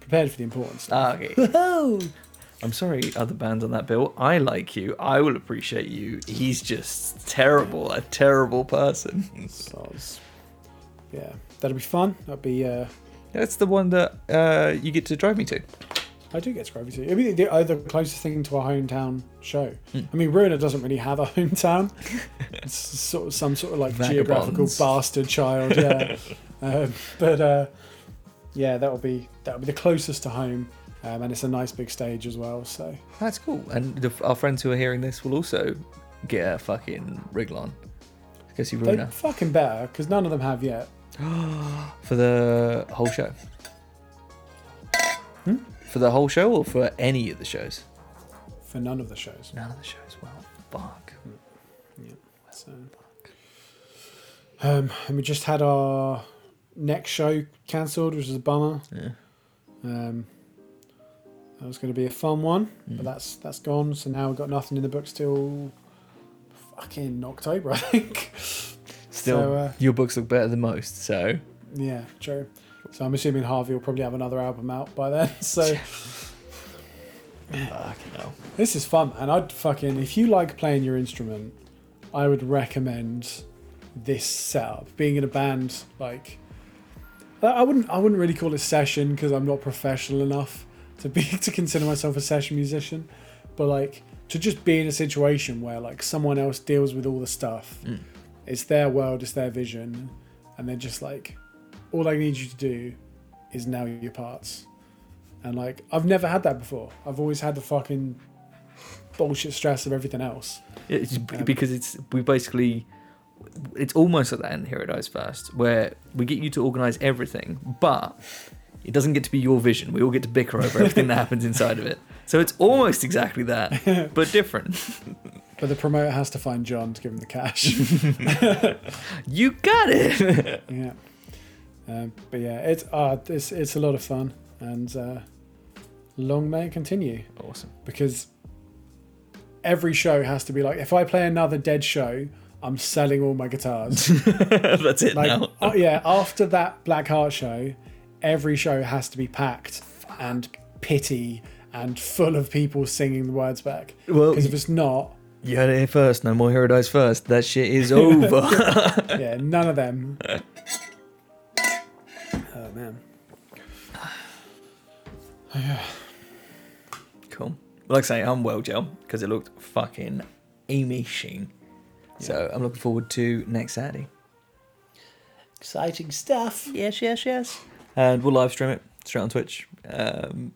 B: prepared for the important stuff.
A: Ah, okay. I'm sorry, other bands on that bill. I like you. I will appreciate you. He's just terrible, a terrible person.
B: Yeah, that'll be fun. That'll be. Uh,
A: That's the one that uh, you get to drive me to.
B: I do get to Gravity. It'd be the, uh, the closest thing to a hometown show.
A: Hmm.
B: I mean, Ruiner doesn't really have a hometown. it's sort of some sort of like geographical bastard child, yeah. um, but uh, yeah, that'll be that'll be the closest to home, um, and it's a nice big stage as well. So
A: That's cool. And the, our friends who are hearing this will also get a fucking wriggle on. Because you
B: they
A: ruin
B: fucking better because none of them have yet.
A: For the whole show.
B: Hmm?
A: For the whole show or for any of the shows?
B: For none of the shows.
A: None of the shows. Well, fuck.
B: Yeah. So, um, and we just had our next show cancelled, which is a bummer.
A: Yeah.
B: Um, that was going to be a fun one,
A: Mm.
B: but that's that's gone. So now we've got nothing in the books till fucking October, I think.
A: Still,
B: So, uh,
A: your books look better than most, so.
B: yeah, true. So I'm assuming Harvey will probably have another album out by then. So
A: Fucking hell.
B: this is fun, and I'd fucking if you like playing your instrument, I would recommend this setup. Being in a band, like I- wouldn't I wouldn't really call it session because I'm not professional enough to be to consider myself a session musician, but like to just be in a situation where like someone else deals with all the stuff.
A: Mm.
B: It's their world, it's their vision, and they're just like, all I need you to do is nail your parts. And like I've never had that before. I've always had the fucking bullshit stress of everything else.
A: It's
B: Um,
A: because it's we basically it's almost like that in Hero Dies First, where we get you to organise everything, but it doesn't get to be your vision. We all get to bicker over everything that happens inside of it. So it's almost exactly that, but different.
B: But the promoter has to find John to give him the cash.
A: You got it.
B: yeah. Um, but yeah, it's uh, it's it's a lot of fun, and uh, long may it continue.
A: awesome.
B: Because every show has to be like, if I play another Dead show, I'm selling all my guitars.
A: That's it
B: like,
A: now.
B: uh, yeah, after that Black Heart show, every show has to be packed and pity and full of people singing the words back.
A: Well,
B: Because if it's not,
A: you heard it here first. No more Hero Dies First. That shit is over.
B: yeah, none of them. Oh man. Yeah.
A: cool. Like I say, I'm well gel because it looked fucking amazing. So I'm looking forward to next Saturday.
B: Exciting stuff.
A: Yes, yes, yes. And we'll live stream it straight on Twitch. Um,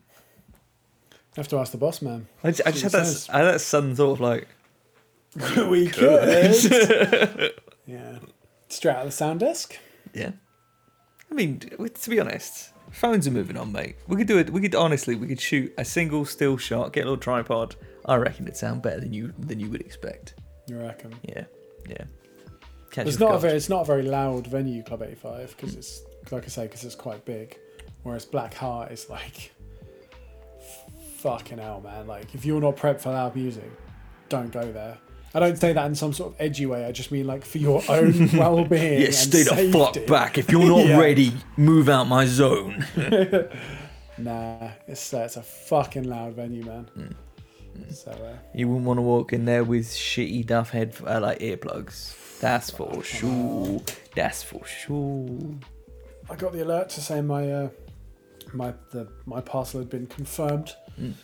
B: Have to ask the boss man.
A: I just, I just had that. I had that sudden thought of like,
B: we could. yeah. Straight out of the sound desk.
A: yeah. I mean, to be honest, phones are moving on, mate. We could do it. We could honestly, we could shoot a single still shot, get a little tripod. I reckon it'd sound better than you than you would expect.
B: You reckon?
A: Yeah, yeah. Catch
B: It's not a very, it's not a very loud venue, Club 85, because it's like I say, because it's quite big. Whereas Black Heart is like, fucking hell, man. Like, if you're not prepped for loud music, don't go there. I don't say that in some sort of edgy way. I just mean like for your own well-being.
A: Yeah, stay the fuck back. If you're not
B: Yeah.
A: ready, move out my zone.
B: Nah, it's uh, it's a fucking loud venue, man.
A: Mm.
B: So uh,
A: You wouldn't want to walk in there with shitty duff head uh, like earplugs. That's for sure. That's for sure.
B: I got the alert to say my uh, my the my parcel had been confirmed
A: Mm.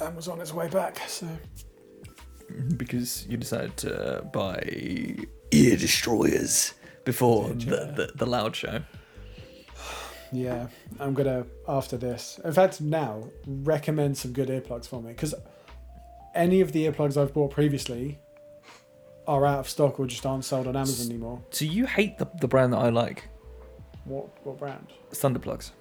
B: and was on its way back. So
A: Because you decided to buy ear destroyers before
B: Did
A: the, the, the loud show.
B: Yeah, I'm gonna after this. In fact, now recommend some good earplugs for me because any of the earplugs I've bought previously are out of stock or just aren't sold on Amazon anymore.
A: So you hate the, the brand that I like,
B: What what brand?
A: Thunderplugs.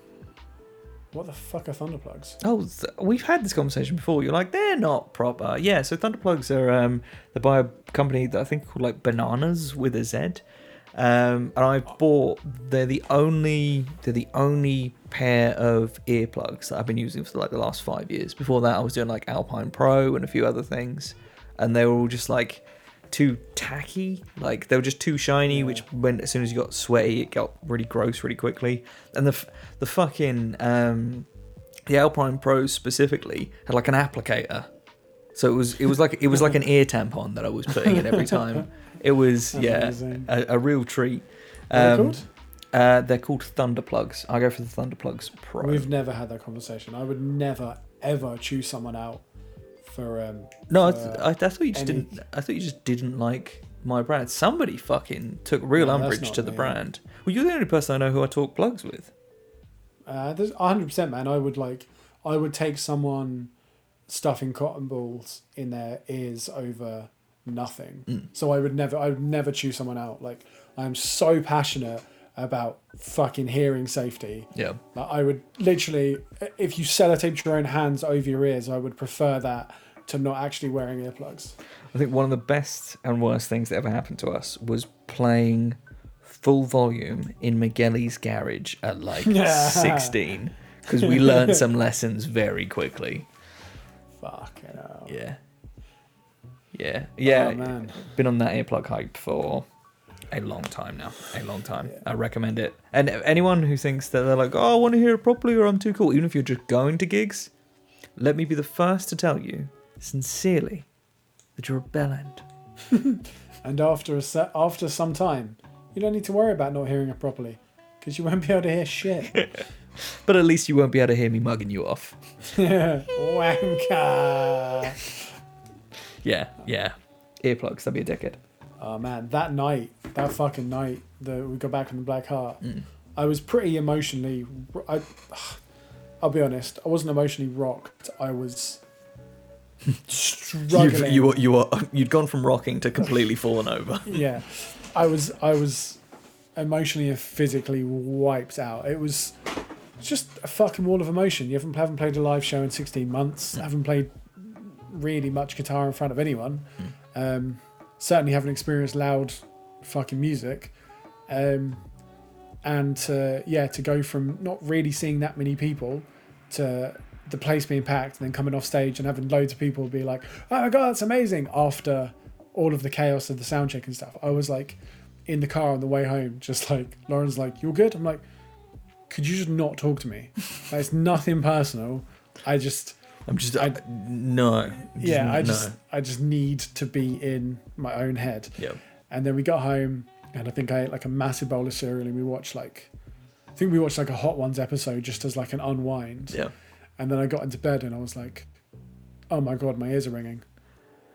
B: What the fuck are Thunderplugs?
A: Oh, th- we've had this conversation before. You're like, they're not proper. Yeah, so Thunderplugs are um, they're by a company that I think called like Bananas with a Z. Um, and I bought. They're the only. They're the only pair of earplugs that I've been using for like the last five years. Before that, I was doing like Alpine Pro and a few other things, and they were all just like too tacky. Like they were just too shiny, which when as soon as you got sweaty, it got really gross really quickly. And the the fucking um, the Alpine Pros specifically had like an applicator, so it was it was like it was like an ear tampon that I was putting in every time. It was yeah a, a real treat.
B: What are they
A: Um,
B: called?
A: Uh, they're called Thunderplugs. I go for the Thunderplugs Pro.
B: We've never had that conversation. I would never ever choose someone out for um
A: no, I,
B: for,
A: th- I, I thought you just
B: any-
A: didn't. I thought you just didn't like my brand. Somebody fucking took real
B: No,
A: umbrage to the
B: me.
A: brand. Well, you're the only person I know who I talk plugs with.
B: Uh, there's 100%, man. I would like, I would take someone stuffing cotton balls in their ears over nothing.
A: Mm.
B: So I would never, I would never choose someone out. Like, I am so passionate about fucking hearing safety.
A: Yeah.
B: Like, I would literally, if you sellotaped your own hands over your ears, I would prefer that to not actually wearing earplugs.
A: I think one of the best and worst things that ever happened to us was playing full volume in Migueli's garage at like
B: Yeah.
A: 16 because we learned some lessons very quickly.
B: Fucking hell.
A: Yeah. Yeah. Yeah.
B: Oh, man.
A: Been on that earplug hype for a long time now. A long time.
B: Yeah.
A: I recommend it. And anyone who thinks that they're like, oh, I want to hear it properly or I'm too cool, even if you're just going to gigs, let me be the first to tell you, sincerely, that you're a bellend.
B: And after a se- after some time, you don't need to worry about not hearing it properly because you won't be able to hear shit.
A: But at least you won't be able to hear me mugging you off.
B: Wanker.
A: Yeah, yeah. Earplugs, that'd be a decade.
B: Oh man, that night, that fucking night that we got back from the Black Heart,
A: Mm.
B: I was pretty emotionally. I, I'll be honest, I wasn't emotionally rocked. I was struggling.
A: You've, you were, you were, you'd gone from rocking to completely falling over.
B: yeah, I was. I was emotionally and physically wiped out. It was just a fucking wall of emotion. You haven't haven't played a live show in sixteen months. Haven't played really much guitar in front of anyone. Um, certainly haven't experienced loud fucking music. Um, and to, yeah, to go from not really seeing that many people to the place being packed and then coming off stage and having loads of people be like, "Oh my god, that's amazing!" After all of the chaos of the sound check and stuff, I was like in the car on the way home, just like Lauren's like, "You're good." I'm like, "Could you just not talk to me? Like, it's nothing personal. I just."
A: I'm just, I,
B: I-
A: no.
B: yeah, I
A: no.
B: just I just need to be in my own head.
A: Yeah.
B: And then we got home, and I think I ate like a massive bowl of cereal, and we watched like, I think we watched like a Hot Ones episode just as like an unwind.
A: Yeah.
B: And then I got into bed, and I was like, oh my god, my ears are ringing,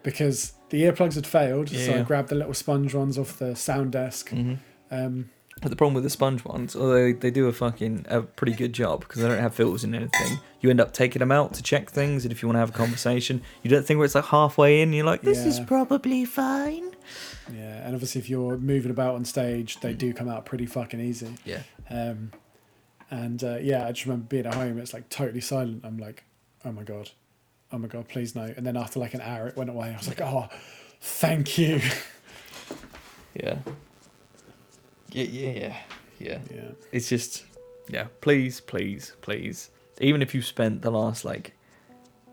B: because the earplugs had failed. So I grabbed the little sponge ones off the sound desk.
A: hmm
B: Um,
A: But the problem with the sponge ones, although they do a fucking a pretty good job because they don't have filters in anything, you end up taking them out to check things, and if you want to have a conversation, you don't think where it's like halfway in, you're like, this is probably fine.
B: yeah, and obviously if you're moving about on stage, they do come out pretty fucking easy.
A: Yeah.
B: Um, and uh, yeah, I just remember being at home. It's like totally silent. I'm like, oh my god, oh my god, please no. And then after like an hour, it went away. I was like, oh, thank you.
A: Yeah. Yeah, yeah, yeah, yeah. It's just, yeah. Please, please, please. Even if you've spent the last like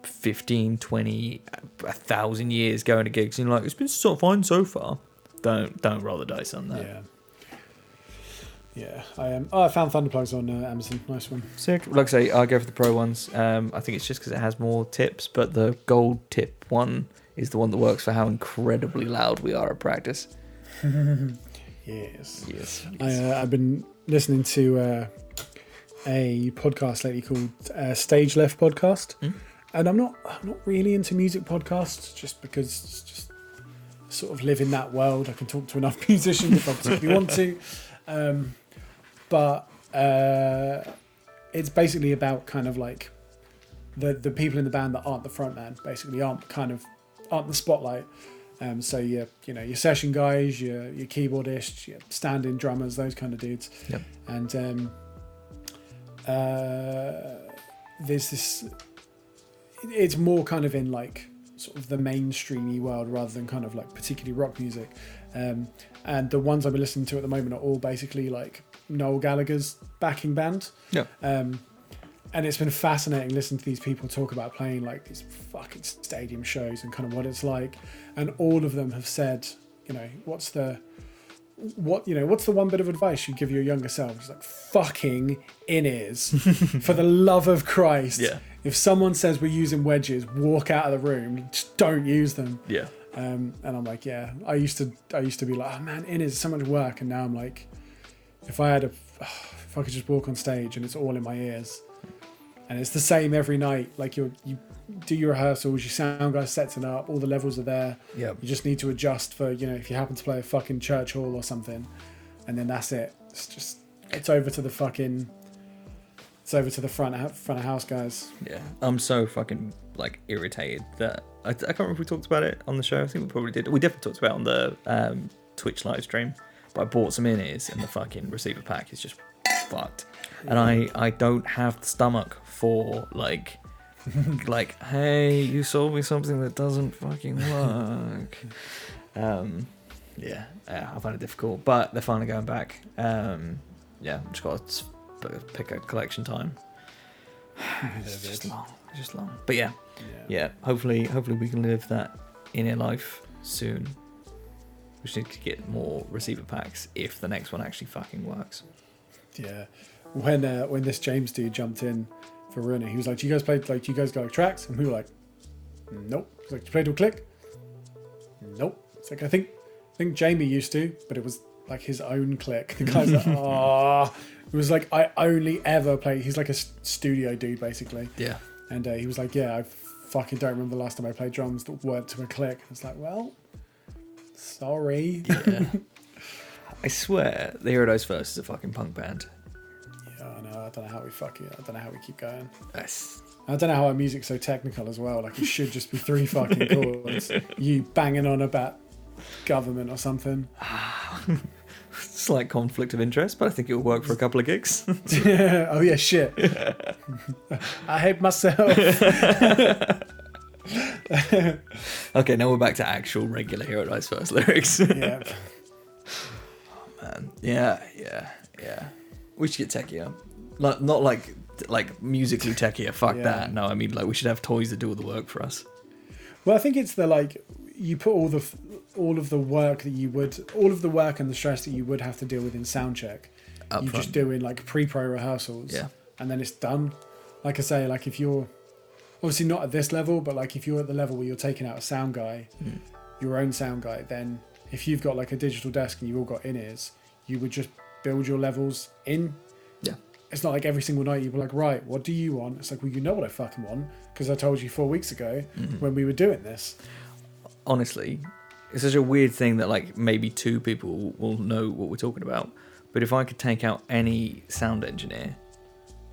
A: 15, 20, a thousand years going to gigs, and you're like, it's been so fine so far. Don't don't roll the dice on that.
B: yeah, yeah. I um, oh, I found Thunderplugs on uh, Amazon. Nice one.
A: Sick. Like I say, I go for the pro ones. Um, I think it's just because it has more tips, but the gold tip one is the one that works for how incredibly loud we are at practice.
B: Yes.
A: Yes.
B: I, uh, I've been listening to uh, a podcast lately called uh, Stage Left Podcast,
A: Hmm?
B: and I'm not I'm not really into music podcasts just because it's just sort of live in that world. I can talk to enough musicians if I particularly want to, um, but uh, it's basically about kind of like the the people in the band that aren't the front man, basically aren't kind of aren't the spotlight. Um, so your you know your session guys, your your keyboardists, your stand-in drummers, those kind of dudes.
A: Yep.
B: And um, uh, there's this. It's more kind of in like sort of the mainstreamy world rather than kind of like particularly rock music. Um, and the ones I've been listening to at the moment are all basically like Noel Gallagher's backing band.
A: Yeah.
B: Um, and it's been fascinating listening to these people talk about playing like these fucking stadium shows and kind of what it's like. And all of them have said, you know, what's the what you know what's the one bit of advice you give your younger self it's like fucking in ears for the love of christ
A: Yeah.
B: if someone says we're using wedges walk out of the room just don't use them
A: Yeah.
B: um, and I'm like, yeah, I used to, I used to be like, oh man, in is so much work, and now I'm like, if I had a, if I could just walk on stage and it's all in my ears, and it's the same every night. Like you, you do your rehearsals, your sound guy sets it up, all the levels are there.
A: Yeah.
B: You just need to adjust for, you know, if you happen to play a fucking church hall or something, and then that's it. It's just, it's over to the fucking, it's over to the front front of house guys.
A: Yeah, I'm so fucking like irritated that I, I can't remember if we talked about it on the show. I think we probably did. We definitely talked about it on the um, Twitch live stream. But I bought some in ears, and the fucking receiver pack is just fucked. And I I don't have the stomach for like like hey you sold me something that doesn't fucking work. um, yeah, yeah, I find it difficult, but they're finally going back. Um, yeah, just got to pick a collection time. It's just long. It's just long. But yeah, yeah. Hopefully, hopefully we can live that inner life soon. We to get more receiver packs if the next one actually fucking works.
B: Yeah. When uh, when this James dude jumped in for Ruiner, he was like, "Do you guys play like? Do you guys got like, tracks?" And we were like, "Nope." He's like, "Do you play to a click?" Nope. It's like I think I think Jamie used to, but it was like his own click. The guy's like, "Oh." It was like I only ever play. He's like a studio dude basically,
A: Yeah.
B: and uh, he was like, "Yeah, I fucking don't remember the last time I played drums that weren't to a click." It's like, well, sorry.
A: Yeah. I swear, the Hero Dies First is a fucking punk band.
B: Yeah, I know. I don't know how we fuck it. I don't know how we keep going.
A: That's
B: I don't know how our music's so technical as well. Like it should just be three fucking chords. You banging on about government or something.
A: slight conflict of interest, but I think it will work for a couple of gigs. yeah.
B: oh yeah, shit. I hate myself.
A: okay, now we're back to actual regular Hero Dies First lyrics.
B: yeah.
A: Oh, man. Yeah, yeah, yeah. We should get techier. Not, not like like musically techier. Fuck
B: Yeah.
A: that. No, I mean like we should have toys that do all the work for us.
B: Well, I think it's the like you put all the all of the work that you would all of the work and the stress that you would have to deal with in sound check.
A: Up
B: you
A: front.
B: just do in like pre-pro rehearsals.
A: Yeah.
B: And then it's done. Like I say, like if you're obviously not at this level, but like if you're at the level where you're taking out a sound guy,
A: Hmm.
B: your own sound guy, then if you've got like a digital desk and you've all got in ears, you would just build your levels in.
A: Yeah.
B: It's not like every single night you'd be like, right, what do you want? It's like, well, you know what I fucking want because I told you four weeks ago
A: Mm-hmm.
B: when we were doing this.
A: honestly, it's such a weird thing that like maybe two people will know what we're talking about. But if I could take out any sound engineer,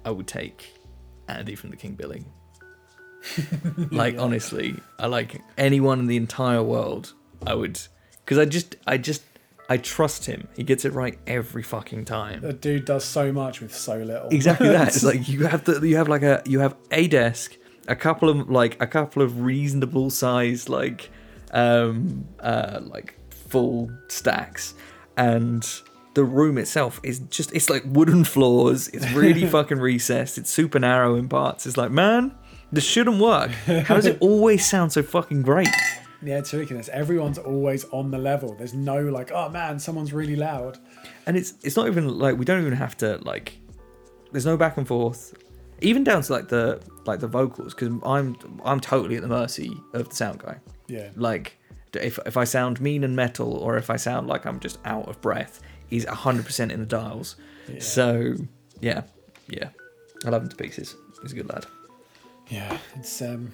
A: I would take Andy from the King Billy. like
B: Yeah.
A: honestly, I like anyone in the entire world. I would, because I just, I just, I trust him. He gets it right every fucking time.
B: The dude does so much with so little.
A: Exactly that. It's like you have the you have like a you have a desk, a couple of like a couple of reasonable size like um uh like full stacks and the room itself is just it's like wooden floors it's really fucking recessed it's super narrow in parts it's like man this shouldn't work how does it always sound so fucking great
B: Yeah, it's ridiculous. Everyone's always on the level. There's no like, oh man, someone's really loud.
A: and it's it's not even like we don't even have to like there's no back and forth even down to like the like the vocals because i'm i'm totally at the mercy of the sound guy
B: Yeah.
A: like if, if i sound mean and metal or if i sound like i'm just out of breath he's 100% in the dials
B: Yeah.
A: so yeah yeah i love him to pieces he's a good lad
B: Yeah, it's um,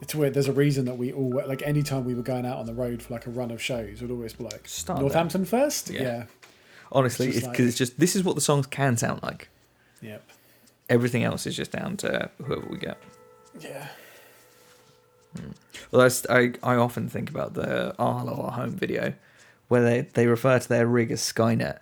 B: it's weird. There's a reason that we all like anytime we were going out on the road for like a run of shows, we'd always be like
A: Start
B: Northampton first.
A: Yeah.
B: Yeah,
A: honestly
B: It's
A: it's because
B: like-
A: it's just this is what the songs can sound like
B: Yep.
A: Everything else is just down to whoever we get.
B: Yeah.
A: Well, that's, I I often think about the Our Hollow Our Home video, where they they refer to their rig as Skynet,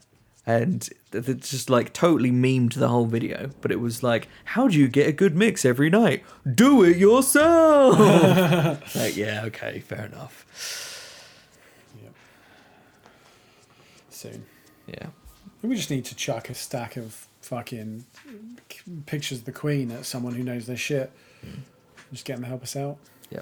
A: and it's just like totally memed the whole video. But it was like, how do you get a good mix every night? Do it yourself. like, yeah, okay, fair enough.
B: Yep. Soon.
A: Yeah,
B: We just need to chuck a stack of fucking pictures of the Queen at someone who knows their shit. Mm. Just get them to help us out.
A: yeah,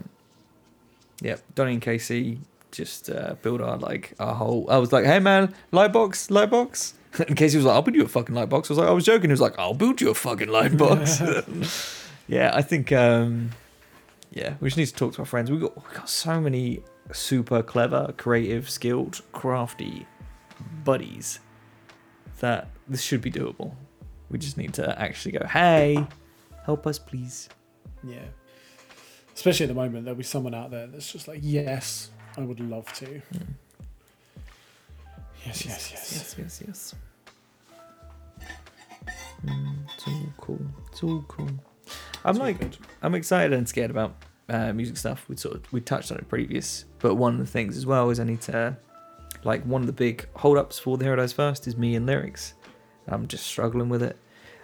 A: Yep. Donny and Casey just uh, build our like our whole. I was like, hey man, light box, lightbox, lightbox. And Casey was like, I'll build you a fucking lightbox. I was like, I was joking. He was like, I'll build you a fucking lightbox. yeah, I think. um Yeah, we just need to talk to our friends. We got we got so many super clever, creative, skilled, crafty buddies that this should be doable. We just need to actually go, hey, help us, please.
B: Yeah. Especially at the moment, there'll be someone out there that's just like, yes, I would love to. Yes, yes, yes.
A: yes, yes, yes. Mm, it's all cool. It's all cool. I'm
B: It's
A: like,
B: good.
A: I'm excited and scared about uh, music stuff. We sort of we touched on it previous, but one of the things as well is I need to, like, one of the big hold-ups for the Hero Dies First is me and lyrics. I'm just struggling with it,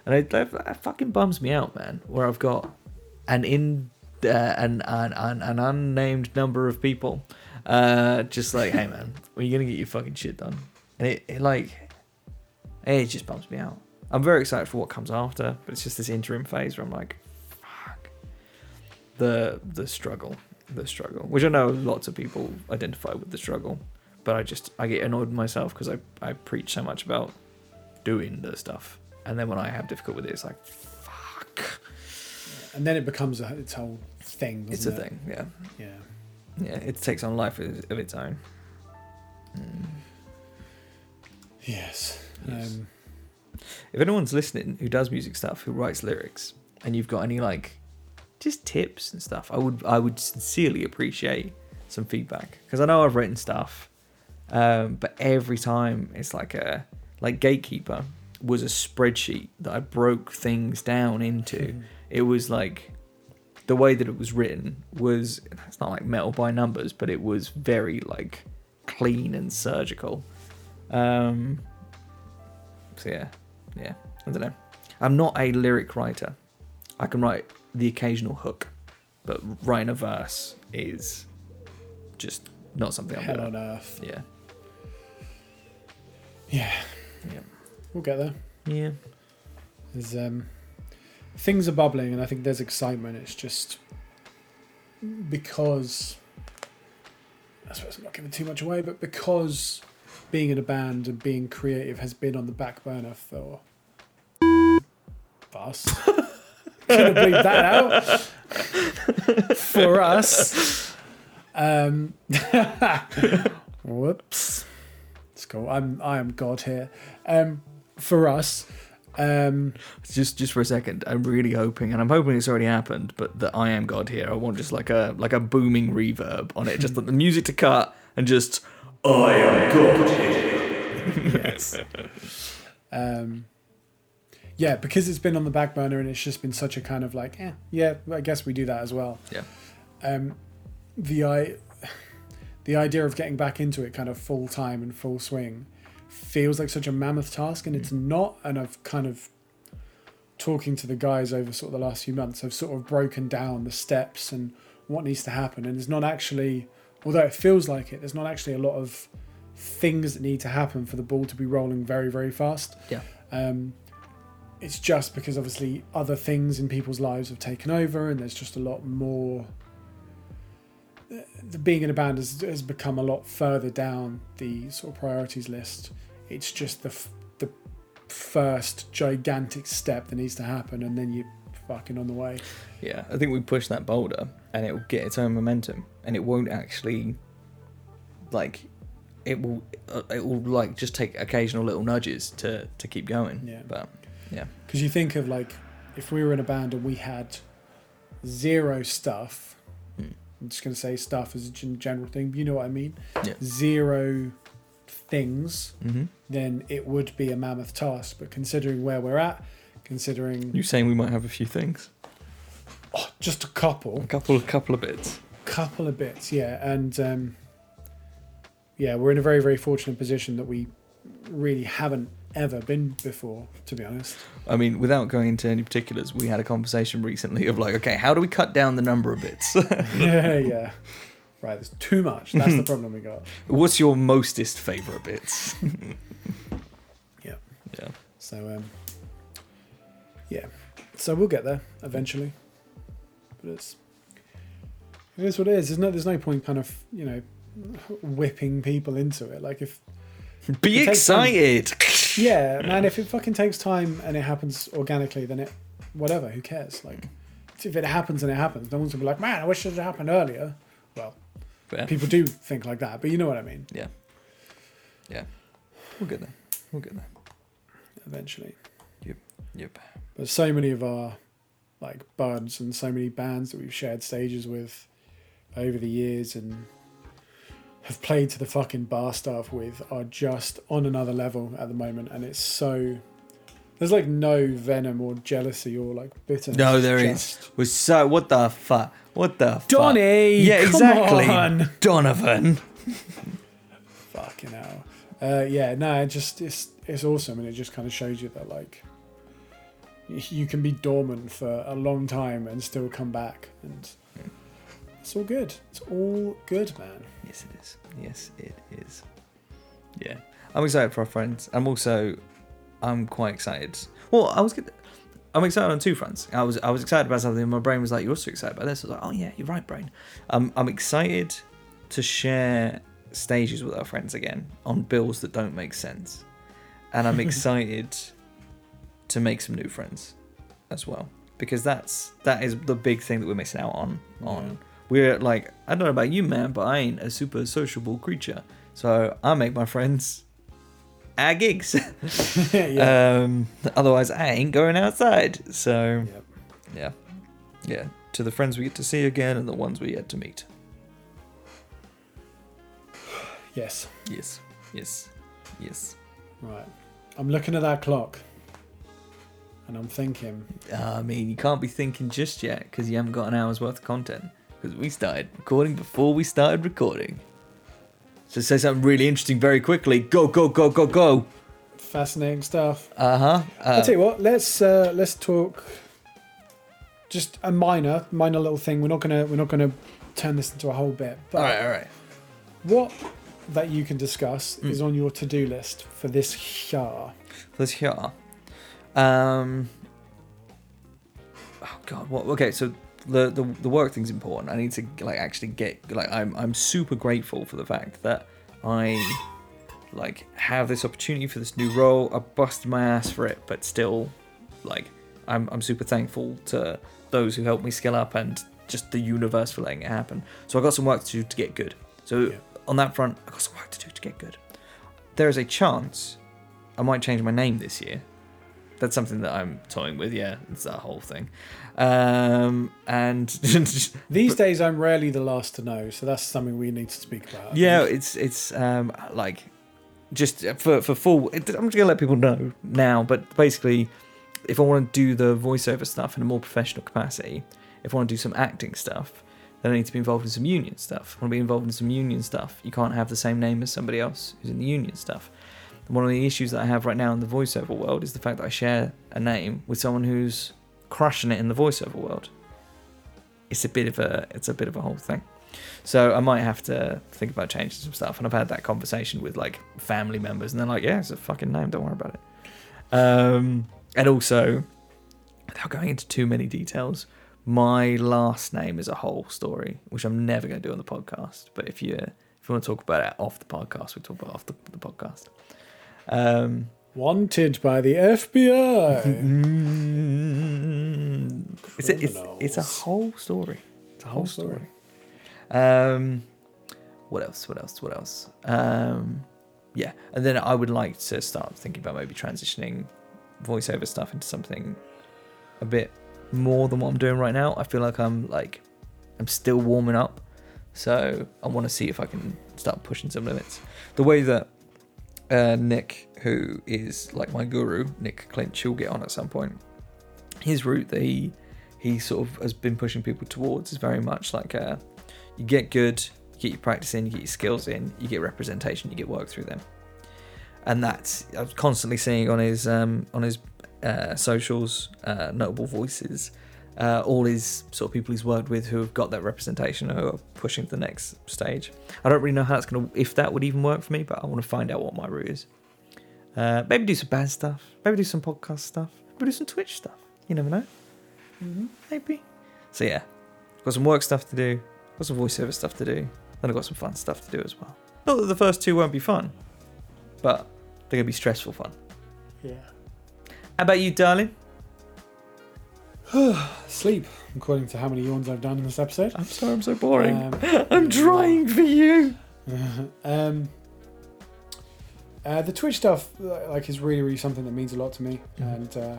A: and it, that, that fucking bums me out, man. Where I've got an in uh, an, an an an unnamed number of people, uh, just like, hey man, are you gonna get your fucking shit done? And it, it like, it just bums me out. I'm very excited for what comes after, but it's just this interim phase where I'm like, fuck. The the struggle, the struggle, which I know lots of people identify with the struggle, but I just I get annoyed with myself because I I preach so much about doing the stuff, and then when I have difficulty with it, it's like, fuck.
B: And then it becomes a, its whole thing.
A: It's a
B: it?
A: thing, yeah,
B: Yeah.
A: yeah. It takes on life of its own.
B: Yes.
A: Yes.
B: Um,
A: If anyone's listening who does music stuff, who writes lyrics, and you've got any like just tips and stuff, I would I would sincerely appreciate some feedback because I know I've written stuff, um, but every time it's like a like Gatekeeper was a spreadsheet that I broke things down into. It was like the way that it was written was it's not like metal by numbers, but it was very like clean and surgical. Um, so yeah, yeah, I don't know. I'm not a lyric writer. I can write the occasional hook, but writing a verse is just not something I'm
B: hell
A: good
B: on
A: at.
B: earth.
A: Yeah,
B: Yeah.
A: yeah,
B: We'll get there.
A: yeah.
B: There's um, things are bubbling, and I think there's excitement. It's just because I suppose I'm not giving too much away, but because being in a band and being creative has been on the back burner for us. Gonna bleep that out for us. Um, whoops. It's cool. I'm I am God here. Um, for us. Um,
A: Just just for a second, I'm really hoping, and I'm hoping it's already happened, but that I am God here. I want just like a like a booming reverb on it, just the music to cut, and just I am God here.
B: yes. um, yeah, because it's been on the back burner and it's just been such a kind of like, eh, yeah, I guess we do that as well.
A: Yeah.
B: Um, the i the idea of getting back into it kind of full time and full swing feels like such a mammoth task, and it's not. And I've kind of talking to the guys over sort of the last few months, I've sort of broken down the steps and what needs to happen, and it's not actually, although it feels like it, there's not actually a lot of things that need to happen for the ball to be rolling very very fast.
A: Yeah.
B: Um, it's just because obviously other things in people's lives have taken over, and there's just a lot more. The being in a band has, has become a lot further down the sort of priorities list. It's just the f- the first gigantic step that needs to happen, and then you're fucking on the way.
A: Yeah, I think we push that boulder, and it will get its own momentum, and it won't actually, like, it will uh, it will like just take occasional little nudges to to keep going.
B: Yeah.
A: But yeah,
B: Because you think of like, if we were in a band and we had zero stuff. I'm just going to say stuff as a gen- thing, but you know what I mean?
A: Yeah.
B: Zero things,
A: mm-hmm.
B: then it would be a mammoth task. But considering where we're at, considering
A: You saying we might have a few things?
B: oh, just a couple,
A: A couple, a couple of bits.
B: couple of bits, yeah, and um, yeah, we're in a very very fortunate position that we really haven't ever been before, to be honest.
A: I mean, without going into any particulars, we had a conversation recently of like, okay, how do we cut down the number of bits?
B: yeah, yeah. Right, there's too much. That's the problem we got.
A: What's your mostest favorite bits?
B: Yeah.
A: yeah.
B: So um, yeah, so we'll get there eventually. But it's it is what it is. There's no there's no point kind of you know whipping people into it. Like if
A: Be
B: It takes time.
A: excited.
B: Yeah, man, if it fucking takes time and it happens organically, then it whatever. Who cares? Like if it happens and it happens, no one's gonna be like, man, I wish it had happened earlier. Well,
A: Fair.
B: people do think like that, but you know what I mean.
A: Yeah. Yeah. We'll get there. We'll get there.
B: Eventually.
A: Yep. Yep.
B: But so many of our like buds and so many bands that we've shared stages with over the years and have played to the fucking bar staff with are just on another level at the moment and it's so there's like no venom or jealousy or like bitterness.
A: No, there
B: there
A: is. so. What the fuck? What the fuck?
B: Donny!
A: Yeah, exactly.
B: on!
A: Donovan.
B: Fucking hell. Uh, yeah, no, it just it's it's awesome and it just kind of shows you that like you can be dormant for a long time and still come back and it's all good. It's all good, man.
A: Yes, it is. Yes, it is. Yeah, I'm excited for our friends. I'm also, I'm quite excited. Well, I was. Gonna, I'm excited on two fronts. I was I was excited about something, and my brain was like, "You're so excited about this." I was like, "Oh yeah, you're right, brain." Um, I'm excited to share stages with our friends again on bills that don't make sense, and I'm excited to make some new friends as well because that's that is the big thing that we're missing out on. On. We're like, I don't know about you, man, but I ain't a super sociable creature, so I make my friends at gigs.
B: yeah.
A: Um, otherwise, I ain't going outside. So,
B: Yep.
A: yeah, yeah. To the friends we get to see again, and the ones we yet to meet.
B: Yes.
A: Yes, yes, yes.
B: Right. I'm looking at that clock and I'm thinking,
A: I mean, you can't be thinking just yet because you haven't got an hour's worth of content. Because we started recording before we started recording. So say something really interesting very quickly. Go, go, go, go, go.
B: fascinating stuff.
A: Uh huh.
B: I'll tell you what. Let's uh, let's talk. Just a minor, minor little thing. We're not gonna we're not gonna turn this into a whole bit. But
A: all right, all right.
B: what that you can discuss
A: Mm.
B: is on your to do list for this year.
A: Let's hear. Um. Oh God. What? Okay. So the, the the work thing's important. I need to like actually get like I'm I'm super grateful for the fact that I like have this opportunity for this new role. I busted my ass for it, but still, like I'm I'm super thankful to those who helped me skill up and just the universe for letting it happen. So I got some work to do to get good. So
B: Yeah.
A: on that front, I got some work to do to get good. There is a chance I might change my name this year. That's something that I'm toying with. Yeah, it's that whole thing. Um, and
B: These days, I'm rarely the last to know, so that's something we need to speak about. I
A: yeah,
B: think.
A: it's it's um like just for for full. I'm just gonna let people know now, but basically, if I want to do the voiceover stuff in a more professional capacity, if I want to do some acting stuff, then I need to be involved in some union stuff. I want to be involved in some union stuff. You can't have the same name as somebody else who's in the union stuff. One of the issues that I have right now in the voiceover world is the fact that I share a name with someone who's crushing it in the voiceover world. It's a bit of a it's a bit of a whole thing. So I might have to think about changing some stuff. And I've had that conversation with like family members, and they're like, "Yeah, it's a fucking name. Don't worry about it." Um, and also, without going into too many details, my last name is a whole story, which I'm never going to do on the podcast. But if you if you want to talk about it off the podcast, we talk about it off the, the podcast. Um,
B: wanted by the FBI.
A: Mm, it's, a, it's, it's a whole story. It's a whole
B: Whole
A: story.
B: story.
A: Um, what else? What else? What else? Um, yeah, and then I would like to start thinking about maybe transitioning voiceover stuff into something a bit more than what I'm doing right now. I feel like I'm like I'm still warming up, so I want to see if I can start pushing some limits. The way that uh, Nick, who is like my guru, Nick Clinch, he'll get on at some point. his route that he he sort of has been pushing people towards is very much like uh, you get good, you get your practice in, you get your skills in, you get representation, you get work through them, and that's I was constantly seeing on his um, on his uh, socials, uh, notable voices, uh, all his sort of people he's worked with who have got that representation who are pushing to the next stage. I don't really know how that's gonna if that would even work for me, but I want to find out what my route is. Uh, maybe do some band stuff, maybe do some podcast stuff, maybe do some Twitch stuff. You never know.
B: Mm-hmm.
A: Maybe. So yeah, got some work stuff to do, got some voiceover stuff to do, then I've got some fun stuff to do as well. Not that the first two won't be fun, but they're gonna be stressful fun.
B: Yeah.
A: How about you, darling?
B: Sleep, according to how many yawns I've done in this episode.
A: I'm sorry, I'm so boring.
B: Um,
A: I'm trying for you.
B: um, uh, the Twitch stuff, like, is really, really something that means a lot to me,
A: Mhm.
B: and uh,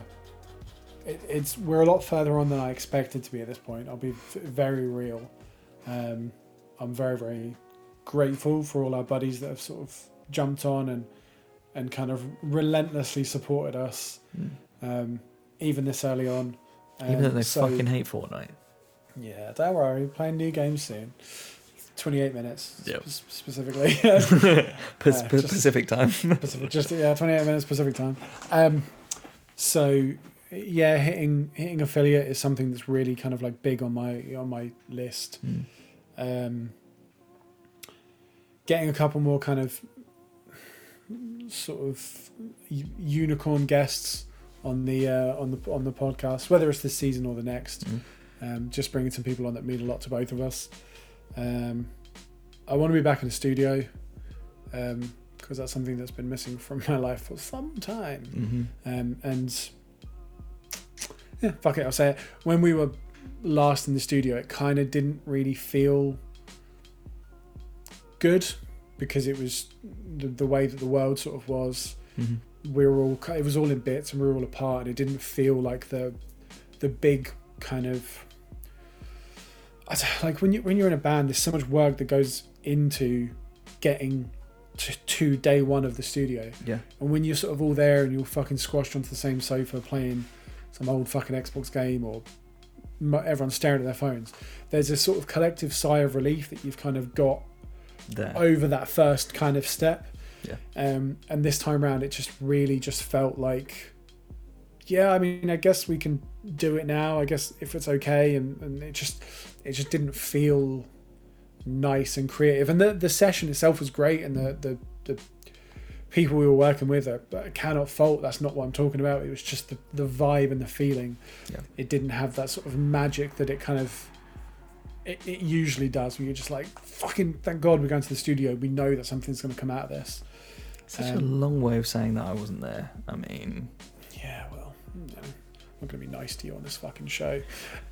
B: it, it's we're a lot further on than I expected to be at this point. I'll be very real. Um, I'm very, very grateful for all our buddies that have sort of jumped on and and kind of relentlessly supported us, um, even this early on.
A: Even though
B: Um,
A: they
B: so-
A: fucking hate Fortnite.
B: yeah, don't worry, playing new games soon. 28 minutes
A: Yep.
B: sp- specifically. Uh,
A: Pa-
B: just-
A: Pacific time.
B: Pacific, just yeah, 28 minutes Pacific time. Um, so yeah, hitting hitting affiliate is something that's really kind of like big on my on my list.
A: Mm.
B: Um, getting a couple more kind of sort of unicorn guests on the uh, on the on the podcast, whether it's this season or the next.
A: Mm.
B: Um, just bringing some people on that mean a lot to both of us. Um, I want to be back in the studio because that's something that's been missing from my life for some time.
A: Mhm.
B: Um, and yeah, fuck it, I'll say it. When we were last in the studio, it kind of didn't really feel good because it was the, the way that the world sort of was.
A: Mhm.
B: We were all it was all in bits and we were all apart, and it didn't feel like the the big kind of like when you when you're in a band. There's so much work that goes into getting to, to day one of the studio.
A: Yeah.
B: And when you're sort of all there and you're fucking squashed onto the same sofa playing some old fucking Xbox game or everyone's staring at their phones, there's a sort of collective sigh of relief that you've kind of got
A: There.
B: over that first kind of step.
A: Yeah.
B: Um, and this time around, it just really just felt like, yeah, I mean, I guess we can do it now. I guess if it's okay, and, and it just it just didn't feel nice and creative. And the the session itself was great, and the the, the people we were working with, I, I cannot fault. That's not what I'm talking about. It was just the the vibe and the feeling.
A: Yeah.
B: It didn't have that sort of magic that it kind of it, it usually does where you're just like fucking thank god we're going to the studio we know that something's going to come out of this
A: Such a
B: um,
A: long way of saying that I wasn't there. I mean,
B: yeah well you know, i'm going to be nice to you on this fucking show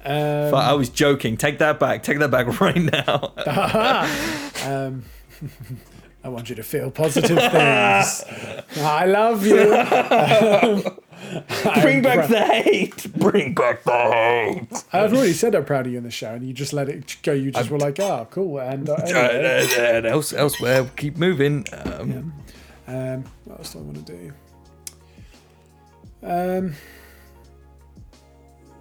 B: um,
A: but I was joking. Take that back. Take that back right now.
B: um, I want you to feel positive things. I love you. Um,
A: Bring
B: I'm
A: back
B: prou-
A: the hate. Bring back the hate.
B: I've already said I'm proud of you in the show, and you just let it go. You just were like, "Oh, cool." And uh, anyway.
A: and else, elsewhere, keep moving. Um,
B: Um, what else do I want to do? Um,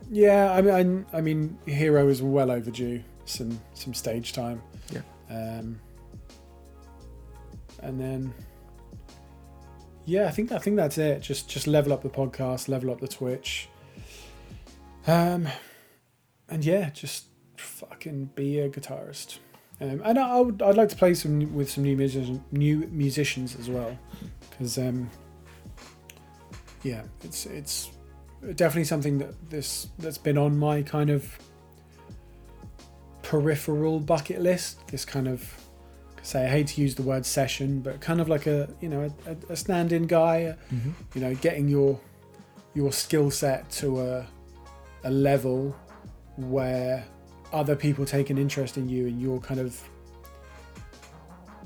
B: yeah, I mean, I, I mean, Hero is well overdue. Some some stage time.
A: Yeah.
B: Um, and then, yeah, I think I think that's it. Just just level up the podcast, level up the Twitch. Um, and yeah, just fucking be a guitarist. Um, and I, I would, I'd like to play some with some new musicians, new musicians as well, because um, yeah, it's it's definitely something that this that's been on my kind of peripheral bucket list. This kind of say I hate to use the word session, but kind of like a you know a, a stand-in guy,
A: mhm.
B: you know, getting your your skill set to a a level where other people take an interest in you and you're kind of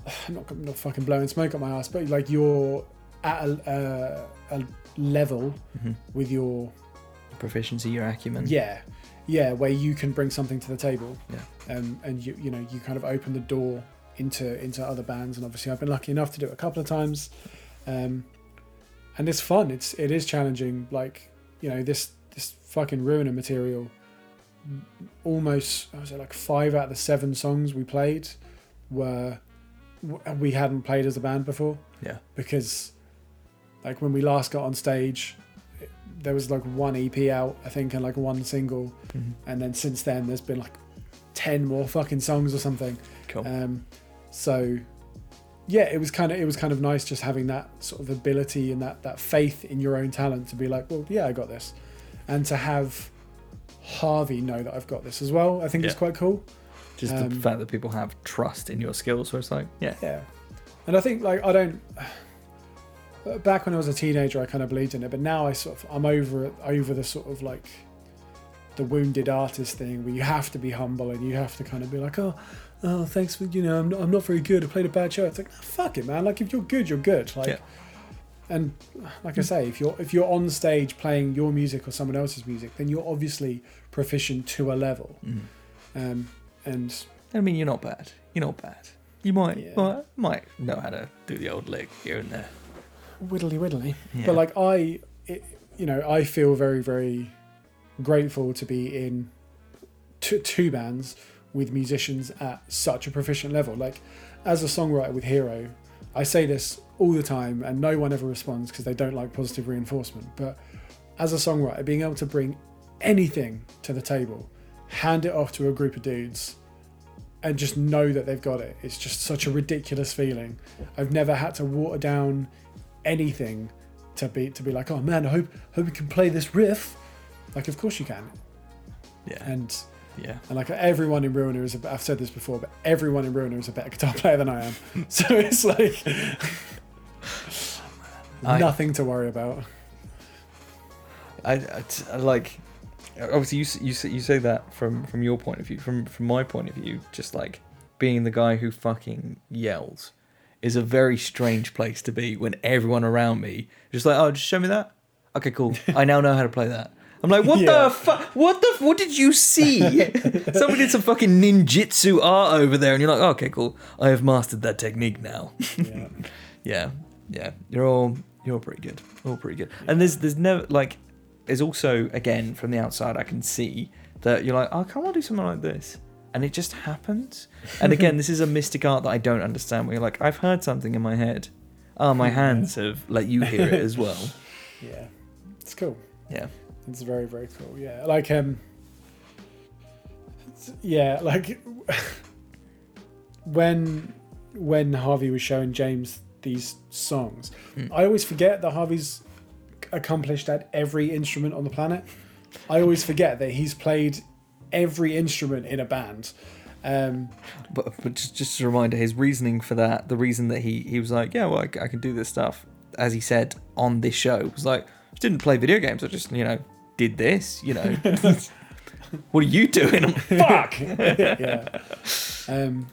B: I'm not I'm not fucking blowing smoke up my ass, but like you're at a, a, a level
A: Mhm.
B: with your
A: Proficiency, your acumen.
B: yeah yeah where you can bring something to the table
A: Yeah.
B: um, and you you know you kind of open the door into into other bands and obviously I've been lucky enough to do it a couple of times um, and it's fun it's it is challenging like you know this this fucking ruiner material. Almost, I was it like five out of the seven songs we played were we hadn't played as a band before
A: Yeah.
B: because like when we last got on stage it- there was like one ep out i think and like one single
A: Mhm.
B: and then since then there's been like 10 more fucking songs or something
A: Cool.
B: um so yeah it was kind of it was kind of nice just having that sort of ability and that that faith in your own talent to be like well yeah i got this and to have harvey know that i've got this as well i think it's quite cool
A: Just
B: um,
A: the fact that people have trust in your skills, where it's like, yeah,
B: Yeah, and I think like I don't. Back when I was a teenager, I kind of believed in it, but now I sort of I'm over over the sort of like the wounded artist thing, where you have to be humble and you have to kind of be like, oh, oh, thanks for you know I'm not, I'm not very good. I played a bad show. It's like, "Nah, fuck it, man. Like if you're good, you're good. Like,
A: Yeah.
B: And like I say, if you're if you're on stage playing your music or someone else's music, then you're obviously proficient to a level.
A: Mhm.
B: Um, and
A: I mean, you're not bad. You're not bad. You might,
B: Yeah.
A: might, might know how to do the old lick here and there.
B: whittly whittly.
A: Yeah.
B: But like I, it, you know, I feel very very grateful to be in two, two bands with musicians at such a proficient level. Like as a songwriter with Hero, I say this all the time, and no one ever responds because they don't like positive reinforcement. But as a songwriter, being able to bring anything to the table, hand it off to a group of dudes. And just know that they've got it. It's just such a ridiculous feeling. I've never had to water down anything to be to be like, oh man, I hope hope you can play this riff. Like, of course you can.
A: Yeah,
B: And
A: yeah.
B: and like everyone in Ruiner is. A, I've said this before, but everyone in Ruiner is a better guitar player than I am. so it's like
A: I-
B: nothing to worry about.
A: I, I, I like obviously you you you say that from from your point of view from from my point of view just like being the guy who fucking yells is a very strange place to be when everyone around me just like oh just show me that okay cool I now know how to play that I'm like what
B: Yeah.
A: the fuck what the f- what did you see somebody did some fucking ninjutsu art over there and you're like oh, okay cool I have mastered that technique now
B: Yeah.
A: yeah, yeah. You're all you're all pretty good. All pretty good. And there's there's never like there's also again from the outside I can see that you're like, oh, can I do something like this? And it just happens. And again, this is a mystic art that I don't understand. Where you're like, I've heard something in my head. Oh, my hands have let you hear it as well.
B: yeah, it's cool.
A: Yeah.
B: It's very very cool. Yeah, like um, yeah, like when when Harvey was showing James these songs,
A: Hmm.
B: I always forget that Harvey's accomplished at every instrument on the planet. I always forget that he's played every instrument in a band. Um,
A: But, but just, just a reminder, his reasoning for that, the reason that he, he was like, yeah, well, I can do this stuff, as he said on this show, was like, I didn't play video games. I just, you know, did this, you know. what are you doing? I'm fuck.
B: yeah. Um,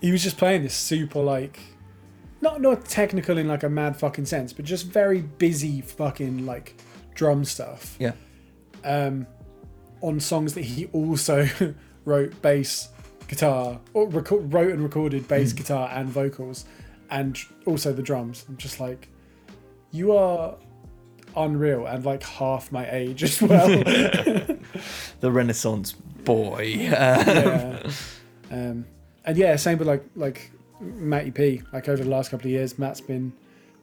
B: he was just playing this super like, not not technical in like a mad fucking sense, but just very busy fucking like drum stuff.
A: Yeah.
B: Um, on songs that he also wrote bass, guitar, or reco- wrote and recorded bass,
A: Mm.
B: guitar, and vocals, and also the drums. I'm just like, you are unreal and like half my age as well.
A: The Renaissance boy.
B: Yeah. Um, and yeah, same with like like Matty P. Like over the last couple of years, Matt's been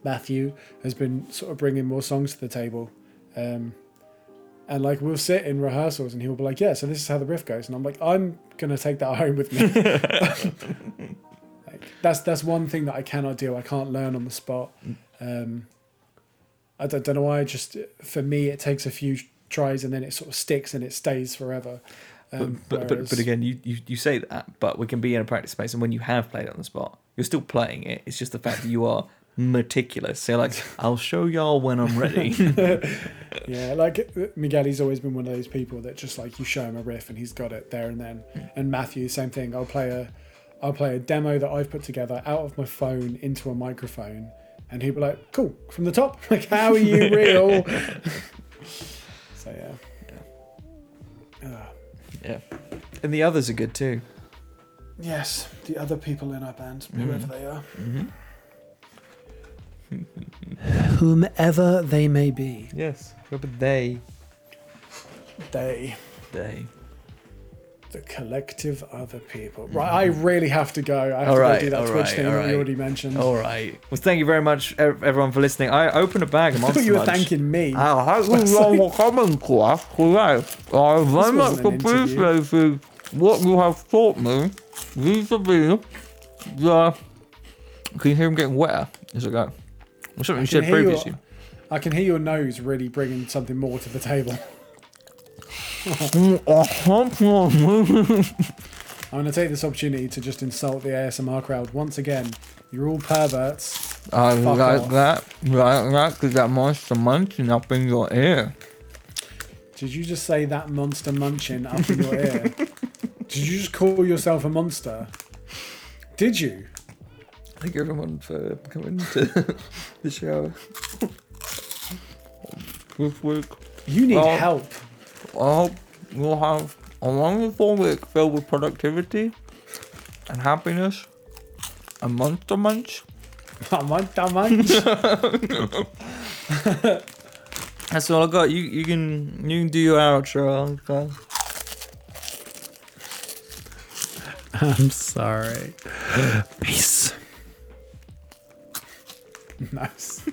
B: Matthew has been sort of bringing more songs to the table. Um, and like we'll sit in rehearsals and he'll be like, "Yeah, so this is how the riff goes," and I'm like, "I'm gonna take that home with me." like, that's that's one thing that I cannot do. I can't learn on the spot. Um, I don't, don't know why. Just for me, it takes a few tries and then it sort of sticks and it stays forever. Um,
A: but, but, but,
B: whereas-
A: but again, you, you, you say that, but we can be in a practice space, and when you have played it on the spot, you're still playing it. It's just the fact that you are meticulous. So, like, I'll show y'all when I'm ready.
B: Yeah, like Miguel's always been one of those people that just like you show him a riff and he's got it there and then. And Matthew, same thing. I'll play a, I'll play a demo that I've put together out of my phone into a microphone, and he'd be like, "Cool, from the top. Like, how are you real?" so yeah. Ah,
A: yeah. And the others are good too.
B: yes, the other people in our band, whoever they are, whomever they may be.
A: Yes. But they.
B: They,
A: Day.
B: The collective other people. Mm-hmm. Right, I really have to go. I have
A: All
B: to
A: right,
B: go do that Twitch
A: right,
B: thing
A: all
B: that
A: right.
B: we already mentioned.
A: All right. Well, thank you very much, everyone, for listening. I opened a bag of
B: I thought you were
A: Munch.
B: thanking me.
A: Ah, I hope you all coming to us today. I very much
B: wasn't an interview.
A: appreciate what you have taught me vis-a-vis the... Can you hear him getting wetter as I go? Or something you said
B: hear your-
A: previously.
B: I can hear your nose really bringing something more to the table. I'm going to take this opportunity to just insult the ASMR crowd once again. You're all perverts.
A: I
B: Fuck
A: like
B: off.
A: that. Like that because that monster munching up in your ear.
B: Did you just say that monster munching up in your ear? Did you just call yourself a monster? Did you?
A: Thank you everyone uh, for coming to the show. This week,
B: You need
A: Well-
B: help.
A: I hope you'll have a wonderful week filled with productivity and happiness and monster munch.
B: A monster munch.
A: That's all I got. You you can you can do your outro. Okay.
B: I'm sorry. Peace. nice.